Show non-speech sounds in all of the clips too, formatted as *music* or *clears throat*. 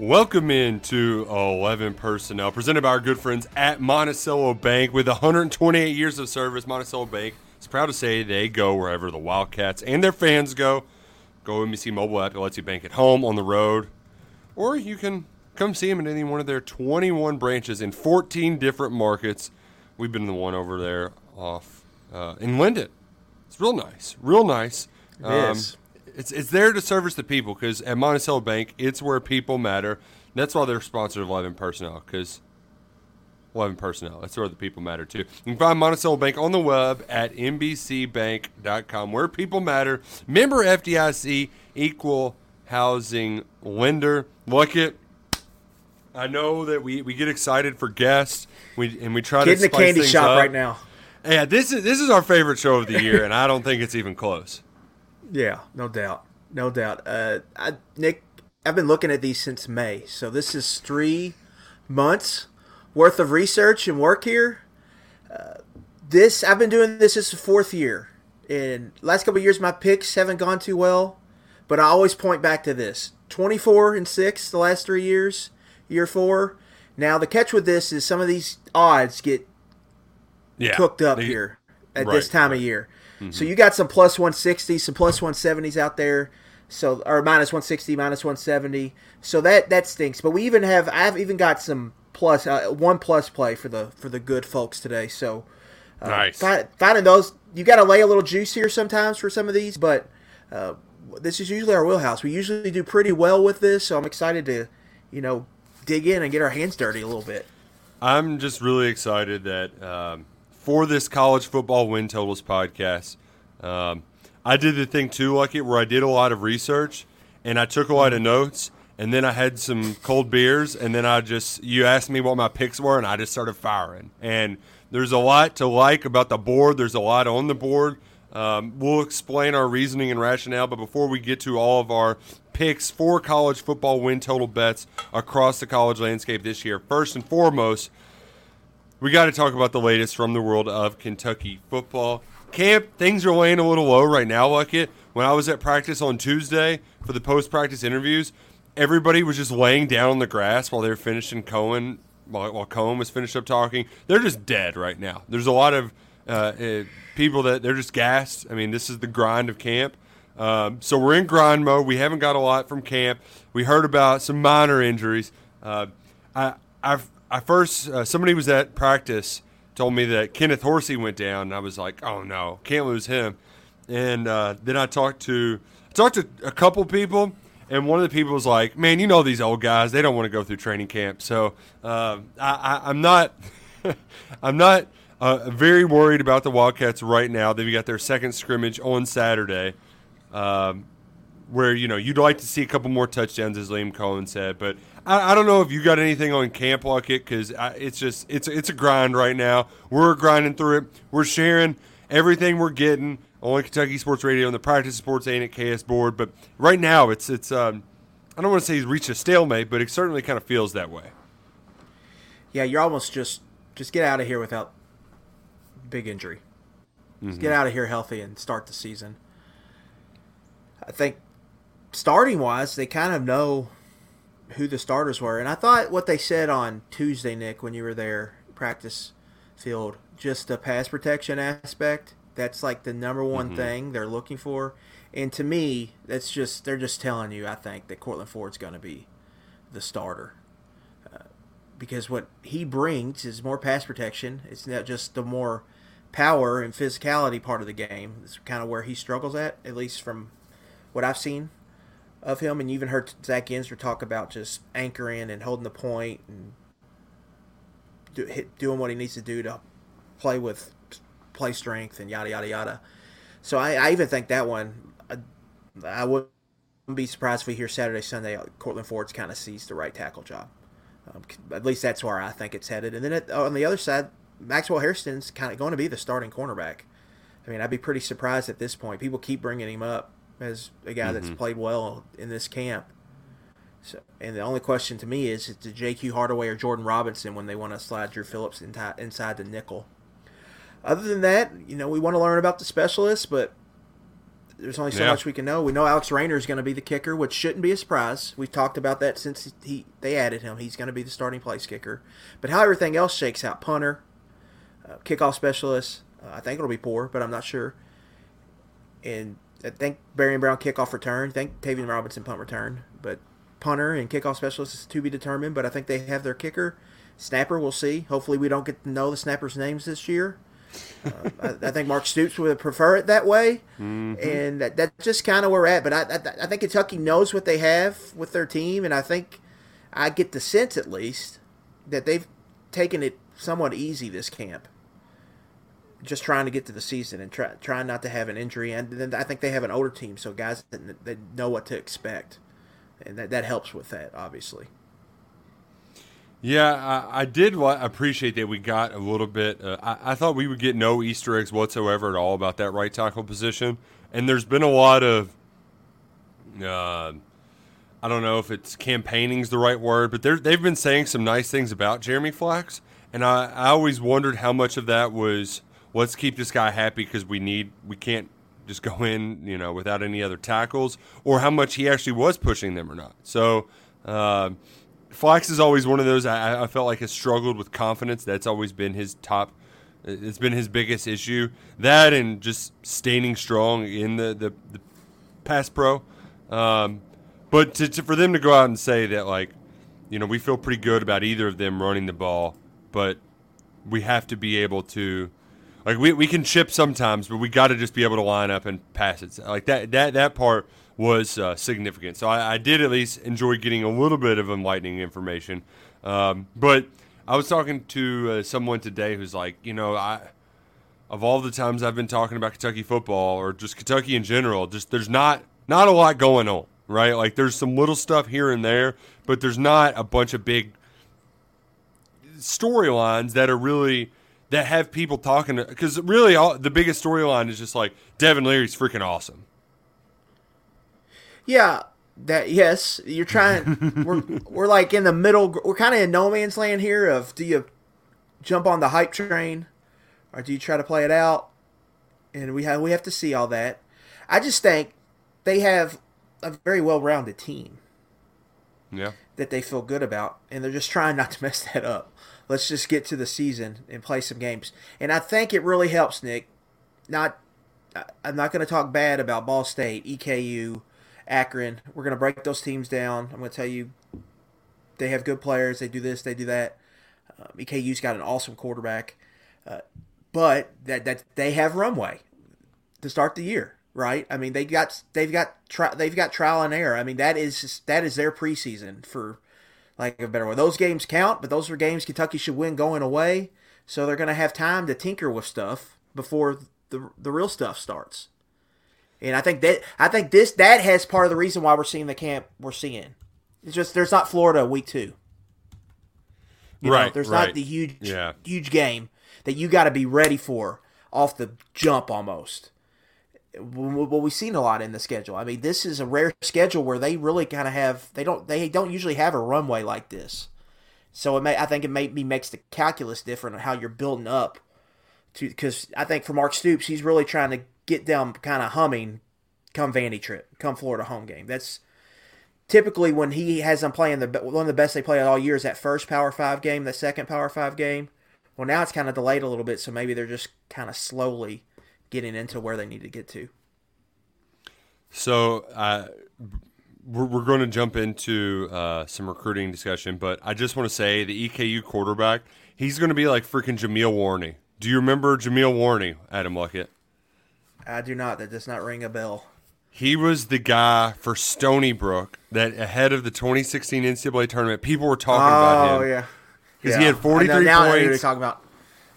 Welcome into 11 Personnel, presented by our good friends at Monticello Bank. With 128 years of service, Monticello Bank is proud to say they go wherever the Wildcats and their fans go. Go MBC mobile app that lets you bank at home, on the road, or you can come see them in any one of their 21 branches in 14 different markets. We've been the one over there off uh, in London. It's real nice, real nice. It is. It's it's there to service the people because at Monticello Bank, it's where people matter. That's why they're sponsored of Eleven Personnel because Eleven Personnel. That's where the people matter too. You can find Monticello Bank on the web at mbcbank.com, where people matter. Member FDIC, equal housing lender. Look it. I know that we, we get excited for guests. We and we try to Get to in the candy shop up. right now. Yeah, this is this is our favorite show of the year, and I don't think it's even close. Yeah, no doubt, no doubt. Uh, I, Nick, I've been looking at these since May, so this is three months worth of research and work here. Uh, this I've been doing this. Is the fourth year. In last couple of years, my picks haven't gone too well, but I always point back to this: twenty-four and six the last three years. Year four. Now the catch with this is some of these odds get Yeah, cooked up They- here at right, this time right. of year. So you got some plus 160, some plus 170s out there. So or minus 160, minus 170. So that that stinks. But we even have I've even got some plus uh, one plus play for the for the good folks today. So uh, Nice. fi- finding those you got to lay a little juice here sometimes for some of these, but uh, this is usually our wheelhouse. We usually do pretty well with this, so I'm excited to you know dig in and get our hands dirty a little bit. I'm just really excited that um, for this college football win totals podcast, um, I did the thing too, like it, where I did a lot of research and I took a lot of notes, and then I had some cold beers, and then I just you asked me what my picks were, and I just started firing. And there's a lot to like about the board. There's a lot on the board. Um, we'll explain our reasoning and rationale, but before we get to all of our picks for college football win total bets across the college landscape this year, first and foremost, we got to talk about the latest from the world of Kentucky football. Camp, things are laying a little low right now, Luckett. When I was at practice on Tuesday for the post practice interviews, everybody was just laying down on the grass while they were finishing Coen, while, while Coen was finished up talking. They're just dead right now. There's a lot of uh, uh, people that they're just gassed. I mean, this is the grind of camp. Um, so we're in grind mode. We haven't got a lot from camp. We heard about some minor injuries. Uh, I, I've, I first uh, somebody was at practice told me that Kenneth Horsey went down, and I was like, oh no, can't lose him. And uh, then I talked to I talked to a couple people, and one of the people was like, man, you know these old guys, they don't want to go through training camp. So uh, I, I, I'm not *laughs* I'm not uh, very worried about the Wildcats right now. They've got their second scrimmage on Saturday. Um, where you know you'd like to see a couple more touchdowns, as Liam Coen said. But I, I don't know if you got anything on Camp Luckett because it's just it's it's a grind right now. We're grinding through it. We're sharing everything we're getting on Kentucky Sports Radio and the Practice Sports and KSBoard. But right now, it's it's um, I don't want to say he's reached a stalemate, but it certainly kind of feels that way. Yeah, you're almost just just get out of here without big injury. Just get out of here healthy and start the season. I think starting wise, they kind of know who the starters were, and I thought what they said on Tuesday, Nick, when you were there practice field, just the pass protection aspect. That's like the number one mm-hmm. thing they're looking for, and to me, that's just they're just telling you. I think that Courtland Ford's going to be the starter uh, because what he brings is more pass protection. It's not just the more power and physicality part of the game. It's kind of where he struggles at, at least from what I've seen of him. And you even heard Zach Yenser talk about just anchoring and holding the point and do, hit, doing what he needs to do to play with play strength and yada yada yada. So I, I even think that one, I, I wouldn't be surprised if we hear Saturday Sunday Courtland Ford's kind of seized the right tackle job. Um, at least that's where I think it's headed. And then on the other side, Maxwell Hairston's kind of going to be the starting cornerback. I mean, I'd be pretty surprised at this point. People keep bringing him up as a guy mm-hmm. that's played well in this camp. So, and the only question to me is, is to J.Q. Hardaway or Jordan Robinson when they want to slide Drew Phillips inside the nickel. Other than that, you know, we want to learn about the specialists, but there's only so yeah. much we can know. We know Alex Raynor is going to be the kicker, which shouldn't be a surprise. We've talked about that since he they added him. He's going to be the starting place kicker. But how everything else shakes out, punter, uh, kickoff specialist, uh, I think it'll be poor, but I'm not sure. And I think Barion Brown kickoff return. I think Tayvion Robinson punt return, but punter and kickoff specialist is to be determined. But I think they have their kicker. Snapper, we'll see. Hopefully, we don't get to know the snappers' names this year. Uh, I, I, think Mark Stoops would prefer it that way, mm-hmm. and that, that's just kind of where we're at. But I, I, I think Kentucky knows what they have with their team, and I think I get the sense at least that they've taken it somewhat easy this camp just trying to get to the season and try, trying not to have an injury. And then I think they have an older team, so guys that, that know what to expect, and that that helps with that, obviously. Yeah, I, I did appreciate that we got a little bit. Uh, I, I, thought we would get no Easter eggs whatsoever at all about that right tackle position, and there's been a lot of. Uh, I don't know if it's campaigning is the right word, but they've been saying some nice things about Jeremy Flax, and I, I always wondered how much of that was let's keep this guy happy because we need we can't just go in you know without any other tackles or how much he actually was pushing them or not. So uh, Flax is always one of those I, I, felt like has struggled with confidence. That's always been his top. It's been his biggest issue. That and just standing strong in the the, the pass pro. Um, but to, to, for them to go out and say that like you know we feel pretty good about either of them running the ball, but we have to be able to like we, we can chip sometimes, but we got to just be able to line up and pass it. Like that that that part was uh, significant. So I, I, did at least enjoy getting a little bit of enlightening information. Um, but I was talking to uh, someone today who's like, you know, I of all the times I've been talking about Kentucky football or just Kentucky in general, just there's not not a lot going on, right? Like there's some little stuff here and there, but there's not a bunch of big storylines that are really that have people talking because really all, the biggest storyline is just like Devin Leary's freaking awesome. Yeah, that yes, you're trying. *laughs* we're we're like in the middle. We're kind of in no man's land here. Of do you jump on the hype train, or do you try to play it out? And we have we have to see all that. I just think they have a very well rounded team. Yeah. That they feel good about, and they're just trying not to mess that up let's just get to the season and play some games. And I think it really helps, Nick. Not, I'm not going to talk bad about Ball State, EKU, Akron. We're going to break those teams down. I'm going to tell you, they have good players. They do this, they do that. Um, EKU's got an awesome quarterback, uh, but that that they have runway to start the year, right? I mean, they got they've got tri- they've got trial and error. I mean, that is just, that is their preseason for like a better way. Those games count, but those are games Kentucky should win going away. So they're going to have time to tinker with stuff before the the real stuff starts. And I think that I think this that has part of the reason why we're seeing the camp we're seeing. It's just there's not Florida week two. You right. Know, there's right. not the huge yeah. huge game that you got to be ready for off the jump almost what we've seen a lot in the schedule. I mean, this is a rare schedule where they really kind of have they don't they don't usually have a runway like this. So it may I think it maybe makes the calculus different on how you're building up to because I think for Mark Stoops he's really trying to get them kind of humming come Vandy trip, come Florida home game. That's typically when he has them playing the one of the best they play all year is that first Power Five game, the second Power Five game. Well, now it's kind of delayed a little bit, so maybe they're just kind of slowly getting into where they need to get to. So uh, we're, we're going to jump into uh, some recruiting discussion, but I just want to say the EKU quarterback, he's going to be like freaking Jameel Warney. Do you remember Jameel Warney, Adam Luckett? I do not. That does not ring a bell. He was the guy for Stony Brook that ahead of the 2016 NCAA tournament, people were talking oh, about him. Oh yeah, because yeah. he had 43 points. talking about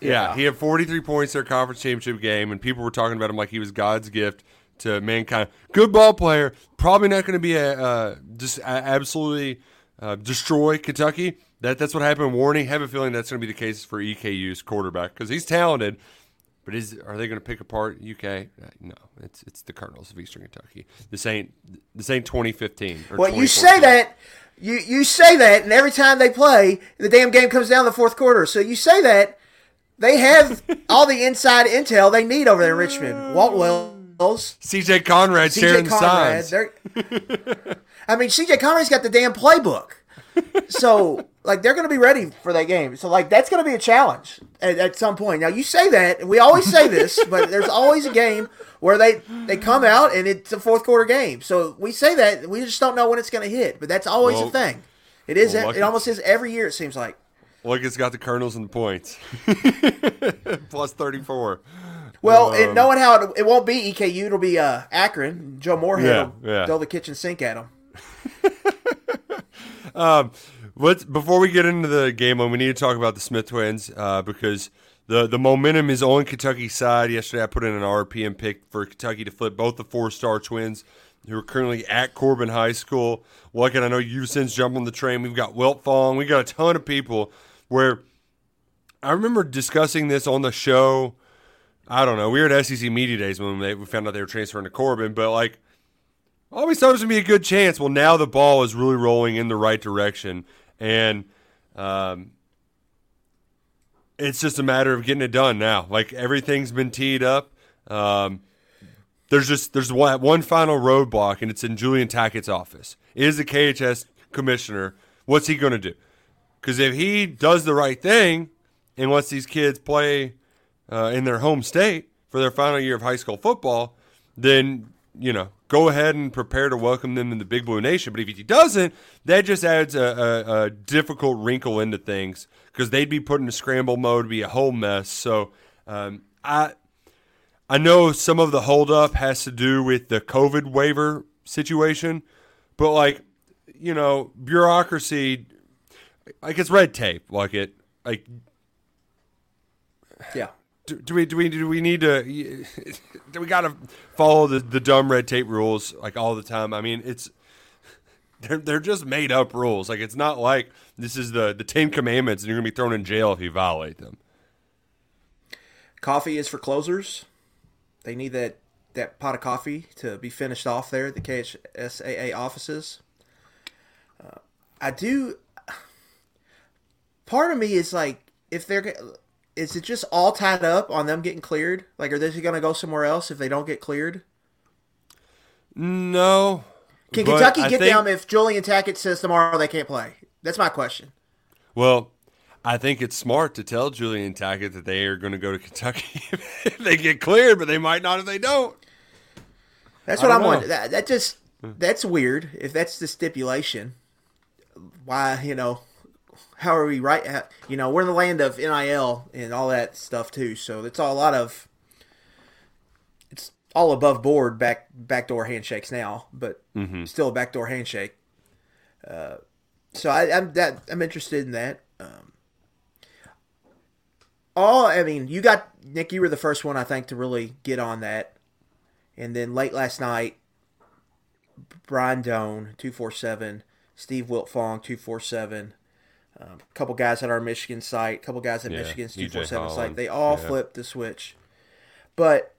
Yeah, he had 43 points their conference championship game, and people were talking about him like he was God's gift to mankind. Good ball player, probably not going to be a uh, just a- absolutely uh, destroy Kentucky. That that's what happened. Warning. Have a feeling that's going to be the case for EKU's quarterback because he's talented. But is are they going to pick apart UK? Uh, No, it's it's the Colonels of Eastern Kentucky. This ain't this ain't 2015. Or Well, you say that. You, you say that, and every time they play, the damn game comes down the fourth quarter. So you say that they have all the inside intel they need over there in Richmond. Walt Wells, CJ Conrad sharing CJ the Conrad. I mean, CJ Conrad's got the damn playbook. So, like, they're going to be ready for that game. So, like, that's going to be a challenge at, at some point. Now, you say that, we always say this, *laughs* but there's always a game where they, they come out and it's a fourth quarter game. So, we say that, we just don't know when it's going to hit. But that's always Well- a thing. It is. well, it almost is every year, it seems like. Look, it's got the Colonels and the points. *laughs* Plus 34. Well, and knowing how it, it won't be EKU, it'll be uh, Akron. Joe Moorhead Yeah, will yeah. throw the kitchen sink at them. *laughs* Let's before we get into the game, we need to talk about the Smith twins uh, because the the momentum is on Kentucky's side. Yesterday, I put in an RPM pick for Kentucky to flip both the four star twins who are currently at Corbin High School. Look, and I know you've since jumped on the train. We've got Wiltfong. We got a ton of people where I remember discussing this on the show. I don't know. We were at SEC Media Days when they, we found out they were transferring to Corbin, but like always thought it was gonna be a good chance. Well, now the ball is really rolling in the right direction, and um, it's just a matter of getting it done now. Like everything's been teed up. Um, there's just there's one, one final roadblock, and it's in Julian Tackett's office. Is the KHS commissioner? What's he gonna do? Because if he does the right thing and lets these kids play uh, in their home state for their final year of high school football, then you know go ahead and prepare to welcome them in the Big Blue Nation. But if he doesn't, that just adds a, a, a difficult wrinkle into things because they'd be put into scramble mode, be a whole mess. So um, I. I know some of the holdup has to do with the COVID waiver situation, but like, you know, bureaucracy, like it's red tape. Like it, like Yeah. do, do we do we do we need to *laughs* do we got to follow the, the dumb red tape rules like all the time? I mean, it's *laughs* they're they're just made up rules. Like it's not like this is the the Ten Commandments and you're gonna be thrown in jail if you violate them. Coffee is for closers. They need that, that pot of coffee to be finished off there at the KHSAA offices. Uh, I do. Part of me is like, if they're, is it just all tied up on them getting cleared? Like, are they going to go somewhere else if they don't get cleared? No. Can Kentucky get think- them if Julian Tackett says tomorrow they can't play? That's my question. Well, I think it's smart to tell Julian Tackett that they are going to go to Kentucky *laughs* if they get cleared, but they might not if they don't. That's what I'm wondering. That, that just that's weird. If that's the stipulation, why you know, how are we right? how- You know, we're in the land of NIL and all that stuff too. So it's all a lot of it's all above board back backdoor handshakes now, but still a backdoor handshake. Uh, so I, I'm that I'm interested in that. Um, all I mean, you got Nick. You were the first one I think to really get on that. And then late last night, Brian Dohn, 247, Steve Wiltfong, 247, um, a couple guys at our Michigan site, a couple guys at Yeah, Michigan's EJ 247 site. They all yeah. flipped the switch. But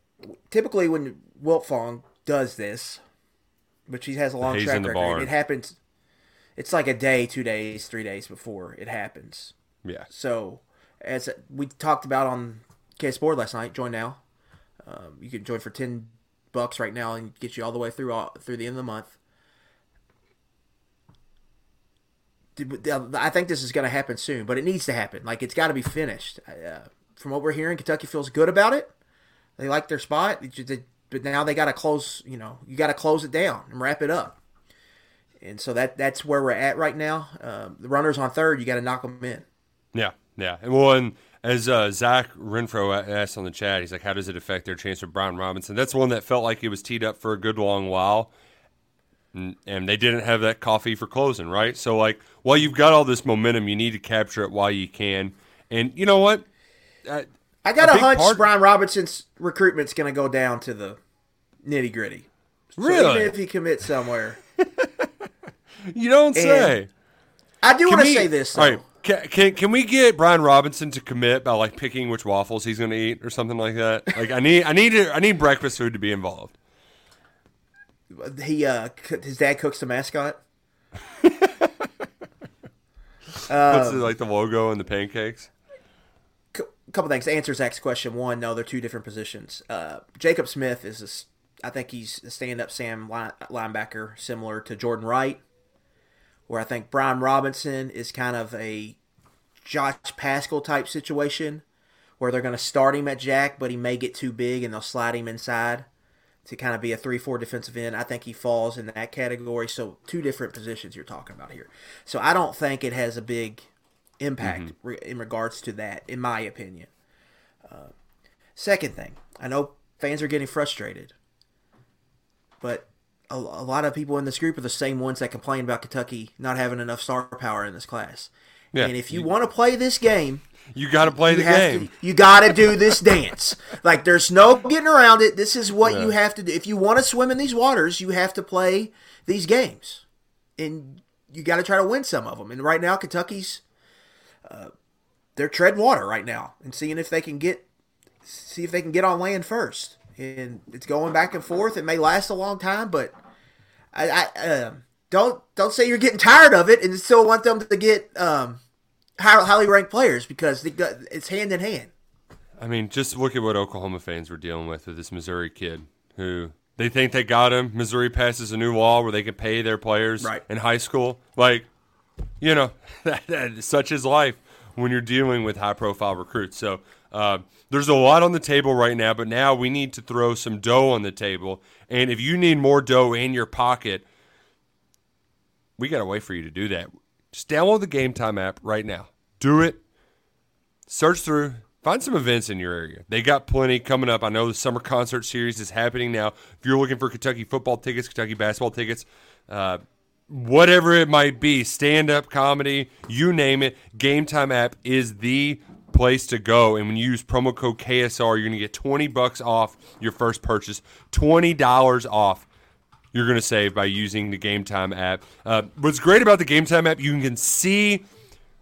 typically when Wiltfong does this, which he has a long Hayes track record, barn. it happens. It's like a day, two days, three days before it happens. Yeah. So, as we talked about on KSBoard last night, join now. Um, you can join for ten bucks right now and get you all the way through all, through the end of the month. Did- I think this is going to happen soon, but it needs to happen. Like it's got to be finished. Uh, from what we're hearing, Kentucky feels good about it. They like their spot, but now they got to close. You know, you got to close it down and wrap it up. And so that that's where we're at right now. Um, the runners on third, you got to knock them in. Yeah, yeah. And well, and as uh, Zach Renfro asked on the chat, he's like, "How does it affect their chance with Brian Robinson?" That's one that felt like it was teed up for a good long while, and, and they didn't have that coffee for closing, right? So, like, while you've got all this momentum, you need to capture it while you can. And you know what? uh, I got a, big hunch part- Brian Robinson's recruitment's going to go down to the nitty gritty. So Really? even if he commits somewhere, *laughs* you don't say. I do want to say this. Though. All right, can, can can we get Brian Robinson to commit by like picking which waffles he's going to eat or something like that? Like I need I need I need breakfast food to be involved. He uh, his dad cooks the mascot. What's the, like the logo and the pancakes? C- couple things. To answer Zach's question, one, no, they're two different positions. Uh, Jacob Smith is, a I think he's a stand-up Sam line, linebacker, similar to Jordan Wright. Where I think Brian Robinson is kind of a Josh Paschal type situation, where they're going to start him at Jack, but he may get too big and they'll slide him inside to kind of be a three-four defensive end. I think he falls in that category. So two different positions you're talking about here. So I don't think it has a big impact re- in regards to that, in my opinion. Uh, second thing, I know fans are getting frustrated, but a, a lot of people in this group are the same ones that complain about Kentucky not having enough star power in this class. Yeah, and if you want to play this game, You got to play the you game. to, you got to do this dance. Like there's no getting around it. This is what you have to do. If you want to swim in these waters, you have to play these games, and you got to try to win some of them. And right now, Kentucky's uh, they're treading water right now and seeing if they can get see if they can get on land first. And it's going back and forth. It may last a long time, but I, I um, don't don't say you're getting tired of it and still want them to get um, high- highly ranked players because they got, it's hand in hand. I mean, just look at what Oklahoma fans were dealing with with this Missouri kid who they think they got him. Missouri passes a new law where they can pay their players Right. in high school. Like, you know, *laughs* that, that, such is life when you're dealing with high profile recruits. So uh, there's a lot on the table right now, but now we need to throw some dough on the table. And if you need more dough in your pocket, we got to wait for you to do that. Just download the Gametime app right now. Do it search through, find some events in your area. They got plenty coming up. I know the summer concert series is happening now. If you're looking for Kentucky football tickets, Kentucky basketball tickets, uh, whatever it might be, stand up comedy, you name it, Gametime app is the place to go. And when you use promo code KSR, you're going to get 20 bucks off your first purchase, $20 off you're going to save by using the Gametime app. Uh, what's great about the Gametime app, you can see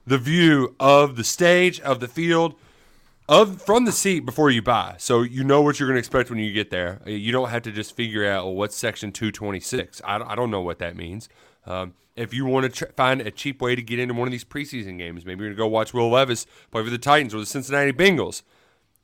the view of the stage, of the field, of from the seat before you buy. So you know what you're going to expect when you get there. Uh, You don't have to just figure out well, what's section 226. I, I don't know what that means. Um, if you want to tr- find a cheap way to get into one of these preseason games, maybe you're going to go watch Will Levis play for the Titans or the Cincinnati Bengals.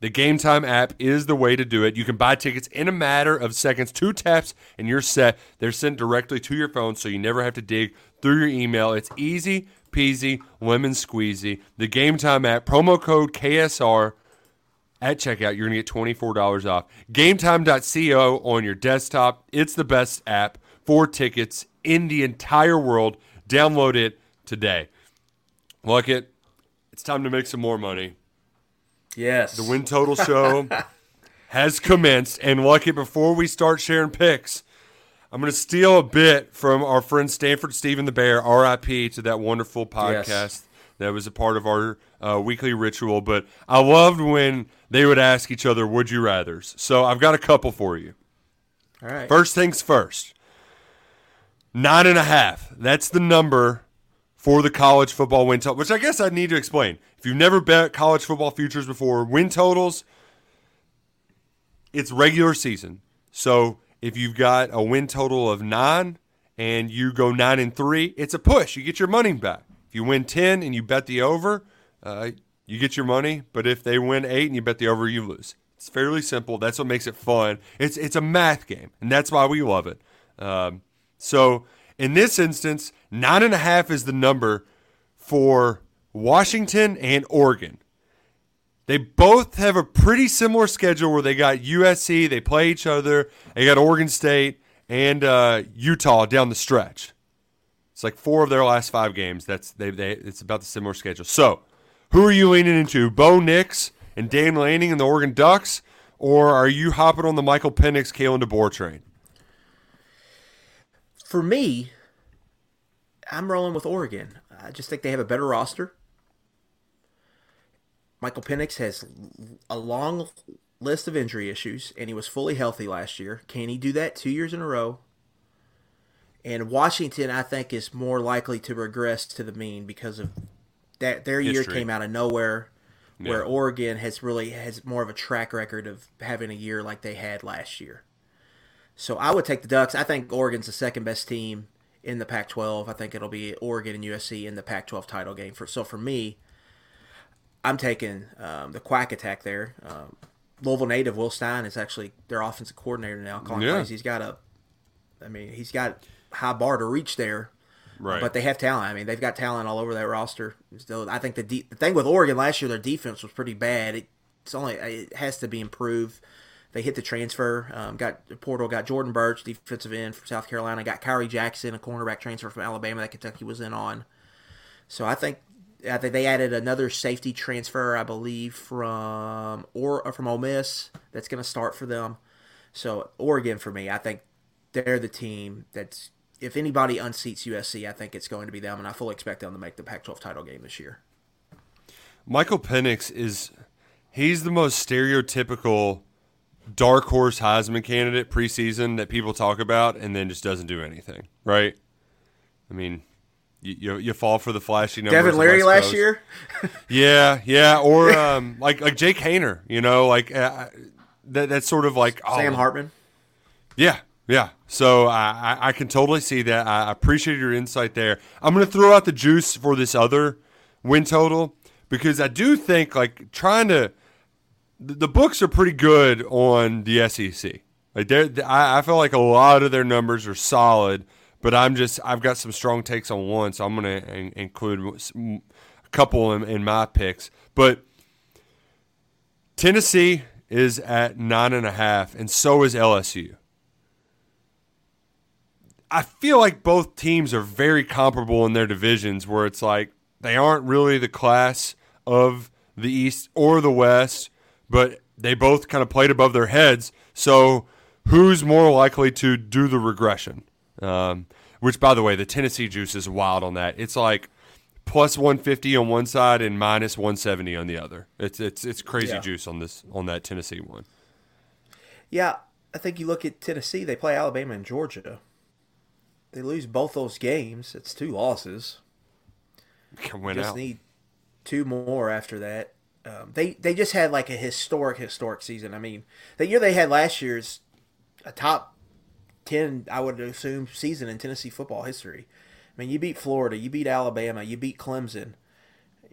The Gametime app is the way to do it. You can buy tickets in a matter of seconds, two taps, and you're set. They're sent directly to your phone, so you never have to dig through your email. It's easy peasy, lemon squeezy. The Gametime app, promo code KSR at checkout, you're going to get $24 off. GameTime.co on your desktop. It's the best app for tickets in the entire world. Download it today. Look it. It's time to make some more money. Yes. The win total show *laughs* has commenced. And Luckett, before we start sharing picks, I'm going to steal a bit from our friend Stanford Stephen the Bear, RIP, to that wonderful podcast Yes. that was a part of our uh, weekly ritual. But I loved when they would ask each other, Would you rathers? So I've got a couple for you. All right. First things first. Nine and a half. That's the number for the college football win total, which I guess I need to explain. If you've never bet college football futures before, win totals, it's regular season. So if you've got a win total of nine and you go nine and three, it's a push. You get your money back. If you win 10 and you bet the over, uh, you get your money. But if they win eight and you bet the over, you lose. It's fairly simple. That's what makes it fun. It's it's a math game, and that's why we love it. Um, so in this instance, nine and a half is the number for Washington and Oregon. They both have a pretty similar schedule where they got USC, they play each other. They got Oregon State and uh, Utah down the stretch. It's like four of their last five games. That's they, they it's about the similar schedule. So, who are you leaning into? Bo Nix and Dan Lanning and the Oregon Ducks, or are you hopping on the Michael Penix, Kalen DeBoer train? For me, I'm rolling with Oregon. I just think they have a better roster. Michael Penix has a long list of injury issues, and he was fully healthy last year. Can he do that two years in a row? And Washington, I think, is more likely to regress to the mean because of that. Their year came out of nowhere, where Yeah. Oregon has really has more of a track record of having a year like they had last year. So I would take the Ducks. I think Oregon's the second best team in the Pac-12. I think it'll be Oregon and USC in the Pac-12 title game. For so for me, I'm taking um, the Quack Attack there. Um, Louisville native Will Stein is actually their offensive coordinator now. Calling Yeah. plays. He's got a, I mean, he's got high bar to reach there. Right. But they have talent. I mean, they've got talent all over that roster. Still, I think the de- the thing with Oregon last year, their defense was pretty bad. It, it's only it has to be improved. They hit the transfer. Um, got portal. Got Jordan Burch, defensive end from South Carolina. Got Khyree Jackson, a cornerback transfer from Alabama that Kentucky was in on. So I think I think they added another safety transfer, I believe, from or uh, from Ole Miss that's going to start for them. So Oregon for me, I think they're the team that's if anybody unseats USC, I think it's going to be them, and I fully expect them to make the Pac-12 title game this year. Michael Penix is he's the most stereotypical dark horse Heisman candidate preseason that people talk about and then just doesn't do anything, right? I mean, you you, fall for the flashy numbers. Devin Leary last year, *laughs* Yeah, yeah, or um, like like Jake Haener, you know, like uh, that that's sort of like oh, Sam Hartman. Yeah, yeah. So I, I I can totally see that. I appreciate your insight there. I'm going to throw out the juice for this other win total because I do think like trying to. The, books are pretty good on the SEC. Like they're, I, I feel like a lot of their numbers are solid, but I'm just I've got some strong takes on one, so I'm going to include a couple in, in my picks. But Tennessee is at nine and a half, and so is LSU. I feel like both teams are very comparable in their divisions, where it's like they aren't really the class of the East or the West, but they both kind of played above their heads. So, who's more likely to do the regression? Um, which, by the way, the Tennessee juice is wild on that. It's like plus 150 on one side and minus 170 on the other. It's it's it's crazy Yeah. juice on this on that Tennessee one. Yeah, I think you look at Tennessee. They play Alabama and Georgia. They lose both those games. It's two losses. Went just out. need two more after that. Um, they they just had like a historic historic season. I mean, the year they had last year's a top ten, I would assume, season in Tennessee football history. I mean, you beat Florida, you beat Alabama, you beat Clemson,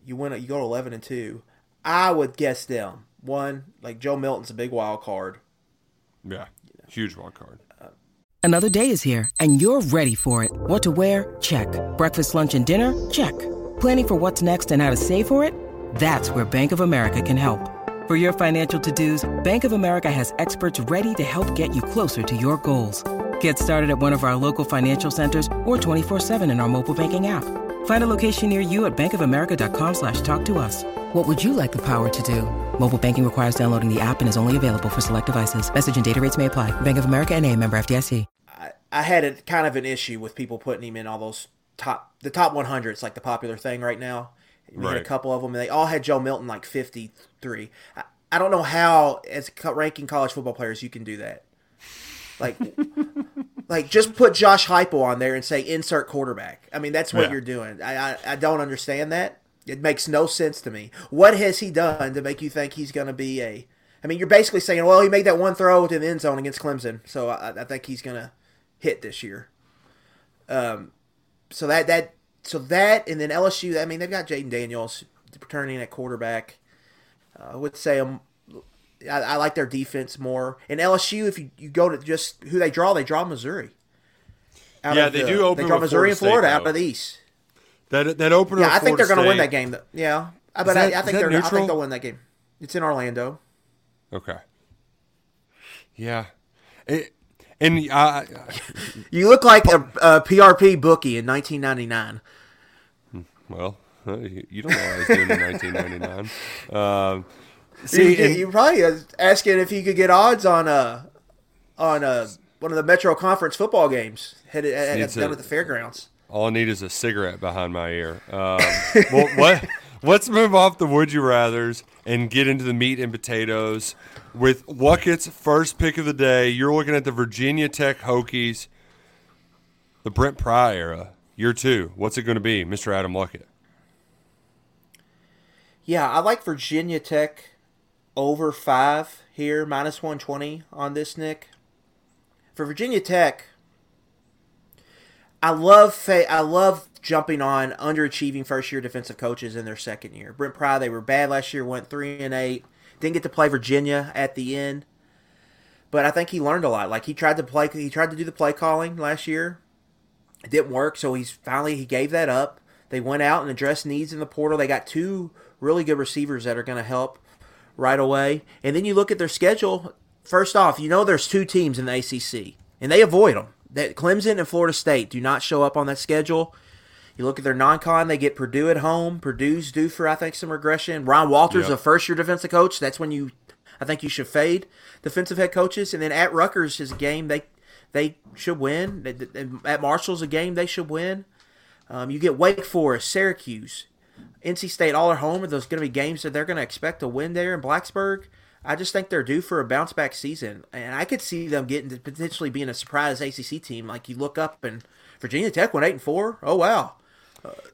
you win. You go to eleven and two. I would guess them one like Joe Milton's a big wild card. yeah, huge wild card. Another day is here, and you're ready for it. What to wear? Check. Breakfast, lunch, and dinner? Check. Planning for what's next and how to save for it? That's where Bank of America can help. For your financial to-dos, Bank of America has experts ready to help get you closer to your goals. Get started at one of our local financial centers or 24-7 in our mobile banking app. Find a location near you at bankofamerica.com slash talk to us. What would you like the power to do? Mobile banking requires downloading the app and is only available for select devices. Message and data rates may apply. Bank of America and a member FDIC. I had a kind of an issue with people putting him in all those top the top 100. It's like the popular thing right now. We had a couple of them, and they all had Joe Milton like 53. I, I don't know how, as ranking college football players, you can do that. Like, like just put Josh Heupel on there and say insert quarterback. I mean, that's what Yeah. you're doing. I, I I don't understand that. It makes no sense to me. What has he done to make you think he's going to be a? I mean, you're basically saying, well, he made that one throw to the end zone against Clemson, so I, I think he's going to hit this year. Um, so that that so that and then LSU. I mean, they've got Jayden Daniels returning at quarterback. Uh, I would say um, I, I like their defense more. And LSU, if you, you go to just who they draw, they draw Missouri. Yeah, they the- do open They draw Missouri and Florida Florida State, out of the East. That that opener. Yeah, I think they're going to win that game. though. Yeah, but that- I, I think they're. I think they'll win that game. It's in Orlando. Okay. Yeah. It, and I, *laughs* You look like a, a PRP bookie in 1999. well, you you don't know what I was doing in 1999. *laughs* Um, see, you, you probably asking if you could get odds on uh on uh one of the Metro Conference football games headed at, down a- at the fairgrounds. all I need is a cigarette behind my ear. *laughs* Um, well, what let's move off the would you rather's and get into the meat and potatoes with Luckett's first pick of the day. You're looking at the Virginia Tech Hokies, the Brent Pry era, year two. What's it going to be, Mr. Adam Luckett? Yeah, I like Virginia Tech over five here, minus 120 on this, Nick. For Virginia Tech, I love fa- I love jumping on underachieving first year defensive coaches in their second year. Brent Pry, they were bad last year, went three and eight, didn't get to play Virginia at the end, but I think he learned a lot. Like he tried to play, he tried to do the play calling last year, it didn't work, so he's finally he gave that up. They went out and addressed needs in the portal. They got two really good receivers that are going to help right away. And then you look at their schedule. First off, you know there's two teams in the ACC, and they avoid them. That Clemson and Florida State do not show up on that schedule. You look at their non-con; they get Purdue at home. Purdue's due for I think some regression. Ryan Walters, Yep. a first-year defensive coach. That's when you, I think you should fade defensive head coaches. And then at Rutgers is a game they they should win. At Marshall's a game they should win. Um, you get Wake Forest, Syracuse, NC State all at home. Are those going to be games that they're going to expect to win there in Blacksburg? I just think they're due for a bounce back season, and I could see them getting to potentially being a surprise ACC team. Like you look up and Virginia Tech went eight and four. Oh wow,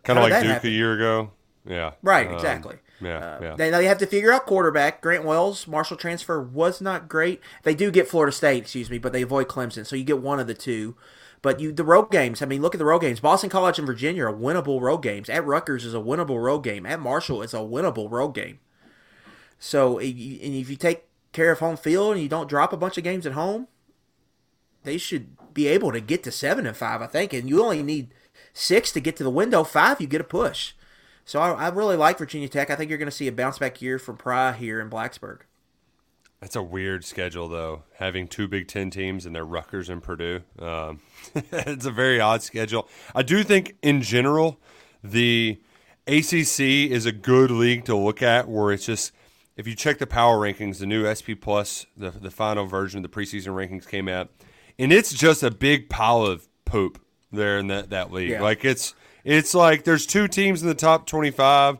Kind of like Duke happen? a year ago. Yeah. right, Um, exactly. Yeah. Uh, yeah. They, they have to figure out quarterback. Grant Wells, Marshall transfer was not great. They do get Florida State, excuse me, but they avoid Clemson, so you get one of the two. But you the road games. I mean, look at the road games. Boston College and Virginia are winnable road games. At Rutgers is a winnable road game. At Marshall is a winnable road game. So, and if you take care of home field and you don't drop a bunch of games at home, they should be able to get to seven and five, I think. And you only need six to get to the window. Five, you get a push. So I, I really like Virginia Tech. I think you're going to see a bounce back year from Pry here in Blacksburg. That's a weird schedule, though. Having two Big Ten teams and they're Rutgers and Purdue. Um, *laughs* it's a very odd schedule. I do think, in general, the ACC is a good league to look at. Where it's just, if you check the power rankings, the new SP Plus, the the final version of the preseason rankings came out, and it's just a big pile of poop there in that that league. Yeah. Like it's it's like there's two teams in the top twenty five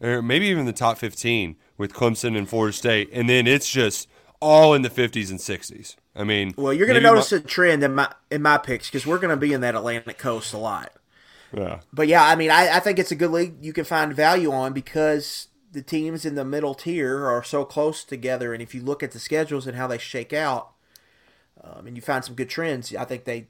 or maybe even the top 15 with Clemson and Florida State, and then it's just all in the 50s and 60s. I mean, Well, you're going to notice my- a trend in my in my picks because we're going to be in that Atlantic coast a lot. yeah, But yeah, I mean, I, I think it's a good league you can find value on because the teams in the middle tier are so close together, and if you look at the schedules and how they shake out, um, and you find some good trends, I think they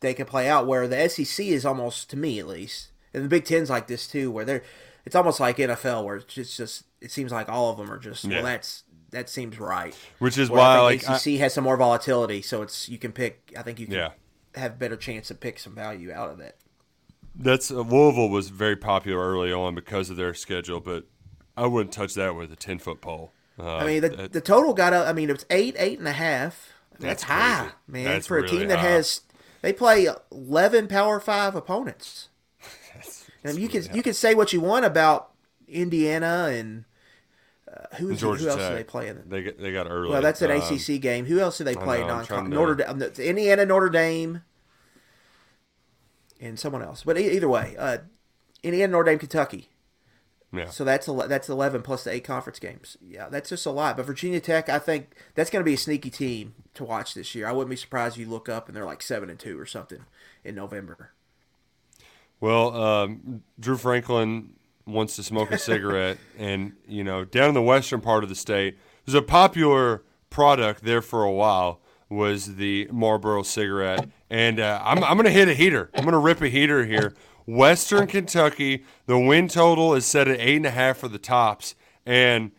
they can play out. Where the SEC is almost, to me at least, and the Big Ten's like this too, where they're it's almost like NFL, where it's just, just it seems like all of them are just Yeah. well, that's that seems right. which is Where why I like think I- ACC has some more volatility, so it's you can pick. I think you can Yeah. have better chance to pick some value out of it. that's uh, Louisville was very popular early on because of their schedule, but I wouldn't touch that with a 10 foot pole. Uh, I mean, the, that- the total got up. I mean, it was eight, eight and a half. I mean, That's that's, high, man, That's for a team that high. has they play eleven Power Five opponents. And you can you can say what you want about Indiana and uh, who, is who else Tech, do they play in? They got, they got early. Well, that's an Um, ACC game. Who else do they play? know, non Notre Dame, Indiana, Notre Dame, and someone else. But either way, uh, Indiana, Notre Dame, Kentucky. Yeah. So that's that's eleven plus the eight conference games. Yeah, that's just a lot. But Virginia Tech, I think that's going to be a sneaky team to watch this year. I wouldn't be surprised if you look up and they're like seven and two or something in November. Well, um, Drew Franklin wants to smoke a *laughs* cigarette, and you know, down in the western part of the state, there's a popular product there for a while was the Marlboro cigarette, and uh, I'm I'm gonna hit a heater. I'm gonna rip a heater here. Western Kentucky, the win total is set at eight and a half for the tops, and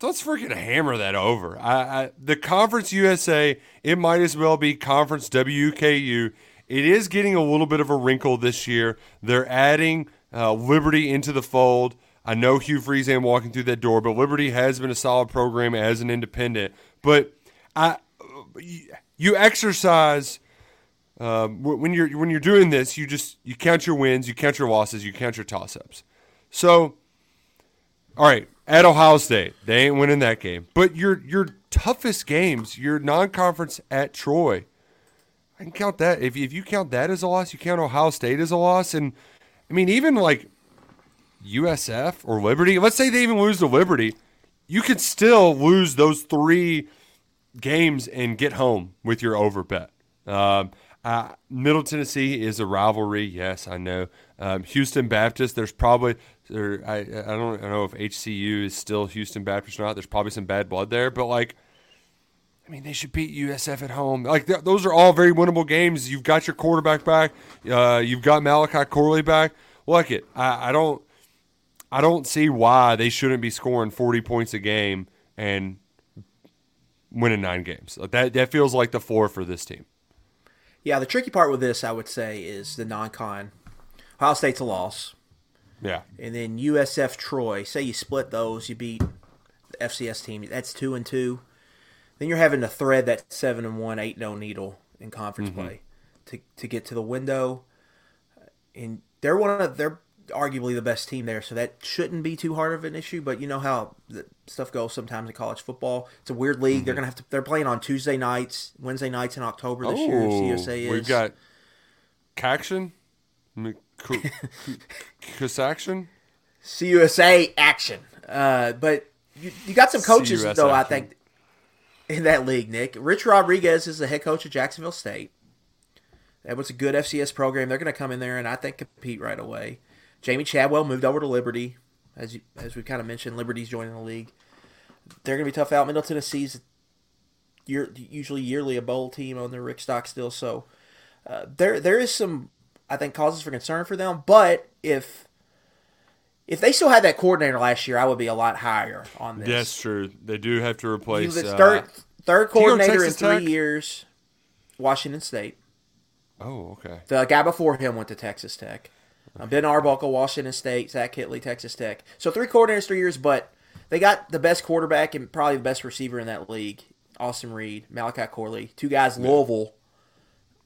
let's freaking hammer that over. I, I the Conference USA, it might as well be Conference WKU. It is getting a little bit of a wrinkle this year. They're adding uh, Liberty into the fold. I know Hugh Freeze ain't walking through that door, but Liberty has been a solid program as an independent. But I, you exercise um, when you're when you're doing this. You just you count your wins, you count your losses, you count your toss ups. So all right, at Ohio State, they ain't winning that game. But your your toughest games, your non-conference at Troy, Can count that. If if you count that as a loss, you count Ohio State as a loss, and I mean even like USF or Liberty, let's say they even lose to Liberty, you could still lose those three games and get home with your over bet. Um, uh, Middle Tennessee is a rivalry. Yes, I know. Um, Houston Baptist, there's probably there. I I don't know if HCU is still Houston Baptist or not. There's probably some bad blood there, but like, I mean, they should beat USF at home. Like th- those are all very winnable games. You've got your quarterback back. Uh, you've got Malachi Corley back. Look it. I, I don't. I don't see why they shouldn't be scoring 40 points a game and winning nine games. That that feels like the floor for this team. Yeah, the tricky part with this, I would say, is the non-con. Ohio State's a loss, Yeah. and then USF Troy. Say you split those, you beat the FCS team. That's two and two. Then you're having to thread that seven and one, eight no needle in conference play to to get to the window. And they're one of they're arguably the best team there, so that shouldn't be too hard of an issue. But you know how the stuff goes sometimes in college football. It's a weird league. They're gonna have to. They're playing on Tuesday nights, Wednesday nights in October this year. CUSA is. Oh, we've got Caction, Casaction. CUSA action. Uh, but you, you got some coaches CUS though. I action. think in that league, Nick Rich Rodriguez is the head coach of Jacksonville State. That was a good FCS program. They're going to come in there and I think compete right away. Jamey Chadwell moved over to Liberty, as you, as we kind of mentioned. Liberty's joining the league. They're going to be tough out. Middle Tennessee's year, usually yearly a bowl team on their Rick Stockstill. So uh, there there is some I think causes for concern for them. But if if they still had that coordinator last year, I would be a lot higher on this. That's true. They do have to replace. Uh, third third he go to coordinator in three Tech? years. Washington State. oh, okay. The guy before him went to Texas Tech. Uh, ben Arbuckle, Washington State. Zach Kitley, Texas Tech. So three coordinators, three years, but they got the best quarterback and probably the best receiver in that league. Austin Reed, Malachi Corley, two guys Louisville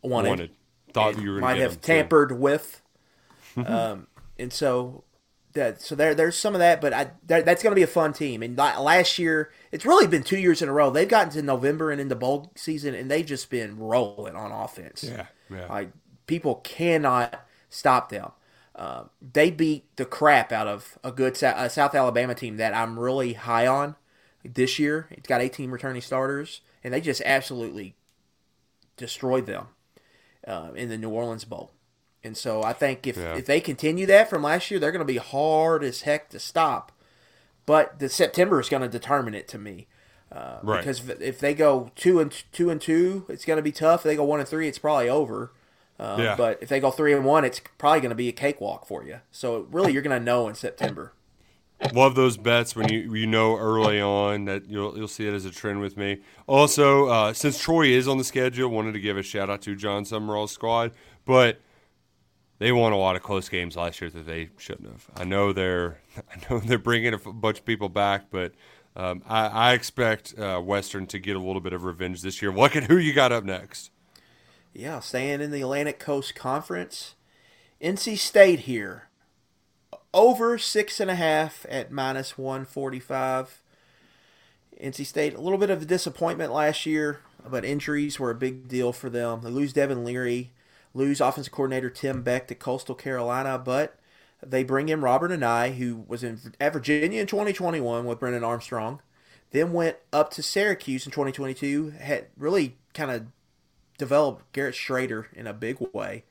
wanted. Wanted. Thought you were might have him, too. tampered with. *laughs* um, and so that so there there's some of that, but I that, that's going to be a fun team. And last year, it's really been two years in a row. They've gotten to November and into bowl season, and they've just been rolling on offense. Yeah, yeah. Like people cannot stop them. Um, they beat the crap out of a good a South Alabama team that I'm really high on this year. It's got 18 returning starters, and they just absolutely destroyed them uh, in the New Orleans Bowl. And so I think if, Yeah. if they continue that from last year, they're going to be hard as heck to stop. But the September is going to determine it to me. Uh, Right. Because if, if they go two and two and two, it's going to be tough. If they go one and three, it's probably over. Um, Yeah. But if they go three and one, it's probably going to be a cakewalk for you. So really, you're going to know in September. Love those bets when you you know early on that you'll you'll see it as a trend with me. Also, uh, since Troy is on the schedule, wanted to give a shout out to Jon Sumrall's squad, but they won a lot of close games last year that they shouldn't have. I know they're *laughs* I know they're bringing a bunch of people back, but um, I, I expect uh, Western to get a little bit of revenge this year. Look at who you got up next. Yeah, staying in the Atlantic Coast Conference. NC State here. Over six and a half at minus 145. NC State, a little bit of a disappointment last year, but injuries were a big deal for them. They lose Devin Leary, lose offensive coordinator Tim Beck to Coastal Carolina, but they bring in Robert Anae, who was in at Virginia in 2021 with Brennan Armstrong, then went up to Syracuse in 2022, had really kind of developed Garrett Shrader in a big way,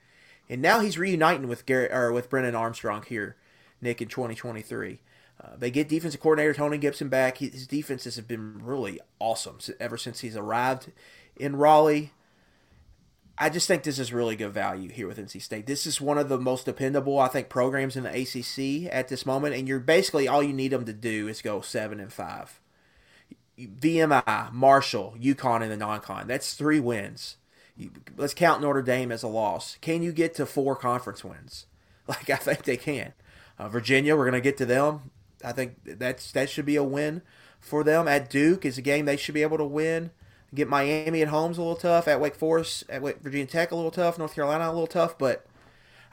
and now he's reuniting with Garrett or with Brennan Armstrong here, Nick in 2023. Uh, they get defensive coordinator Tony Gibson back. His defenses have been really awesome ever since he's arrived in Raleigh. I just think this is really good value here with NC State. This is one of the most dependable, I think, programs in the ACC at this moment, and you're basically all you need them to do is go seven and five. VMI, Marshall, UConn in the non-con. That's three wins. You- Let's count Notre Dame as a loss. Can you get to four conference wins? *laughs* Like I think they can. Uh, Virginia, we're going to get to them. I think that's that should be a win for them. At Duke is a game they should be able to win. Get Miami at home's a little tough. At Wake Forest, at Wake, Virginia Tech a little tough. North Carolina a little tough, but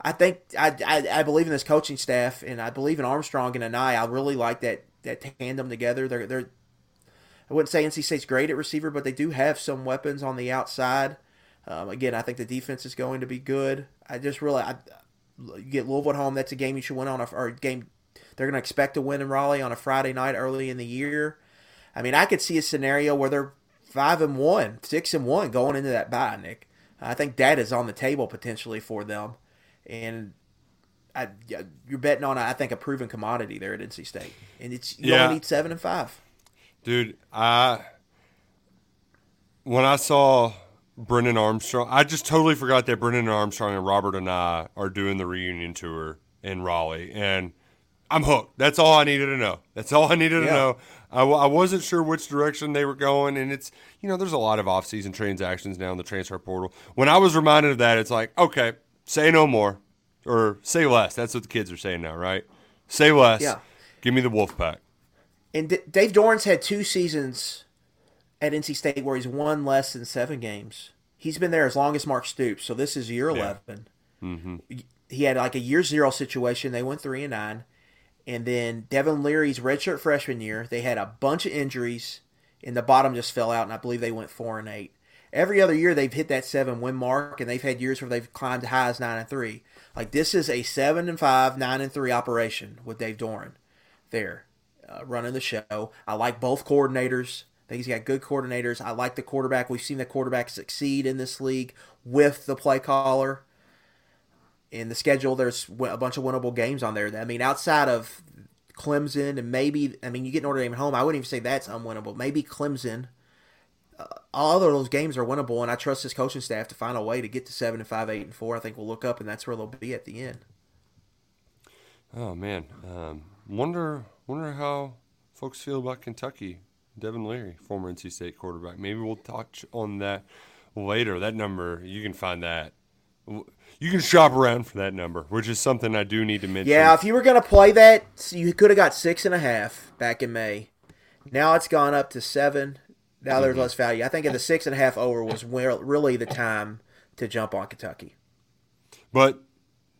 I think I, I, I believe in this coaching staff, and I believe in Armstrong and Anae. I really like that that tandem together. They're they're I wouldn't say NC State's great at receiver, but they do have some weapons on the outside. Um, again, I think the defense is going to be good. I just really, I, you get Louisville at home. That's a game you should win on, a, or game They're going to expect to win in Raleigh on a Friday night early in the year. I mean, I could see a scenario where they're five and one, six and one going into that bye, Nick. I think that is on the table potentially for them, and I, you're betting on, I think, a proven commodity there at NC State, and it's you Yeah. only need seven and five. Dude, I when I saw Brennan Armstrong, I just totally forgot that Brennan Armstrong and Robert Anae are doing the reunion tour in Raleigh, and I'm hooked. That's all I needed to know. That's all I needed to know. I, w- I wasn't sure which direction they were going, and it's you know there's a lot of off-season transactions now in the transfer portal. When I was reminded of that, it's like okay, say no more or say less. That's what the kids are saying now, right? Say less. Yeah. Give me the wolf pack. And D- Dave Doeren's had two seasons at NC State where he's won less than seven games. He's been there as long as Mark Stoops, so this is year 11 Mm-hmm. He had like a year zero situation. They went three and nine, and then Devin Leary's redshirt freshman year, they had a bunch of injuries, and the bottom just fell out, and I believe they went four and eight. Every other year they've hit that seven win mark, and they've had years where they've climbed to high as nine and three. Like this is a seven and five, nine and three operation with Dave Doeren there uh, running the show. I like both coordinators. I think he's got good coordinators. I like the quarterback. We've seen the quarterback succeed in this league with the play caller. In the schedule, there's a bunch of winnable games on there. I mean, outside of Clemson and maybe, I mean, you get Notre Dame at home. I wouldn't even say that's unwinnable. Maybe Clemson. Uh, all of those games are winnable, and I trust his coaching staff to find a way to get to seven and five, eight and four. I think we'll look up, and that's where they'll be at the end. Oh man, um, wonder wonder how folks feel about Kentucky. Devin Leary, former NC State quarterback. Maybe we'll touch on that later. That number you can find that. You can shop around for that number, which is something I do need to mention. Yeah, if you were going to play that, you could have got six and a half back in May. Now it's gone up to seven. Now there's mm-hmm. less value. I think at the six and a half over was where, really the time to jump on Kentucky. But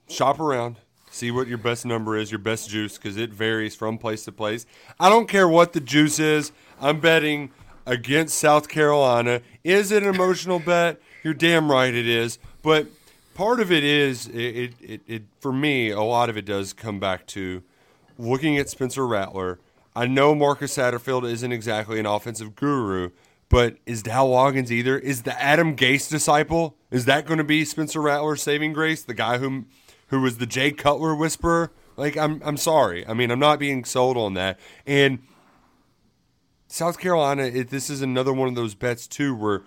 shop around, see what your best number is, your best juice, because it varies from place to place. I don't care what the juice is. I'm betting against South Carolina. Is it an emotional bet? You're damn right it is. But part of it is, it, it, it, for me, a lot of it does come back to looking at Spencer Rattler. I know Marcus Satterfield isn't exactly an offensive guru, but is Dowell Loggains either? Is the Adam Gase disciple? Is that going to be Spencer Rattler's saving grace? The guy who who was the Jay Cutler whisperer? Like I'm I'm sorry. I mean I'm not being sold on that. And South Carolina, it, this is another one of those bets too, where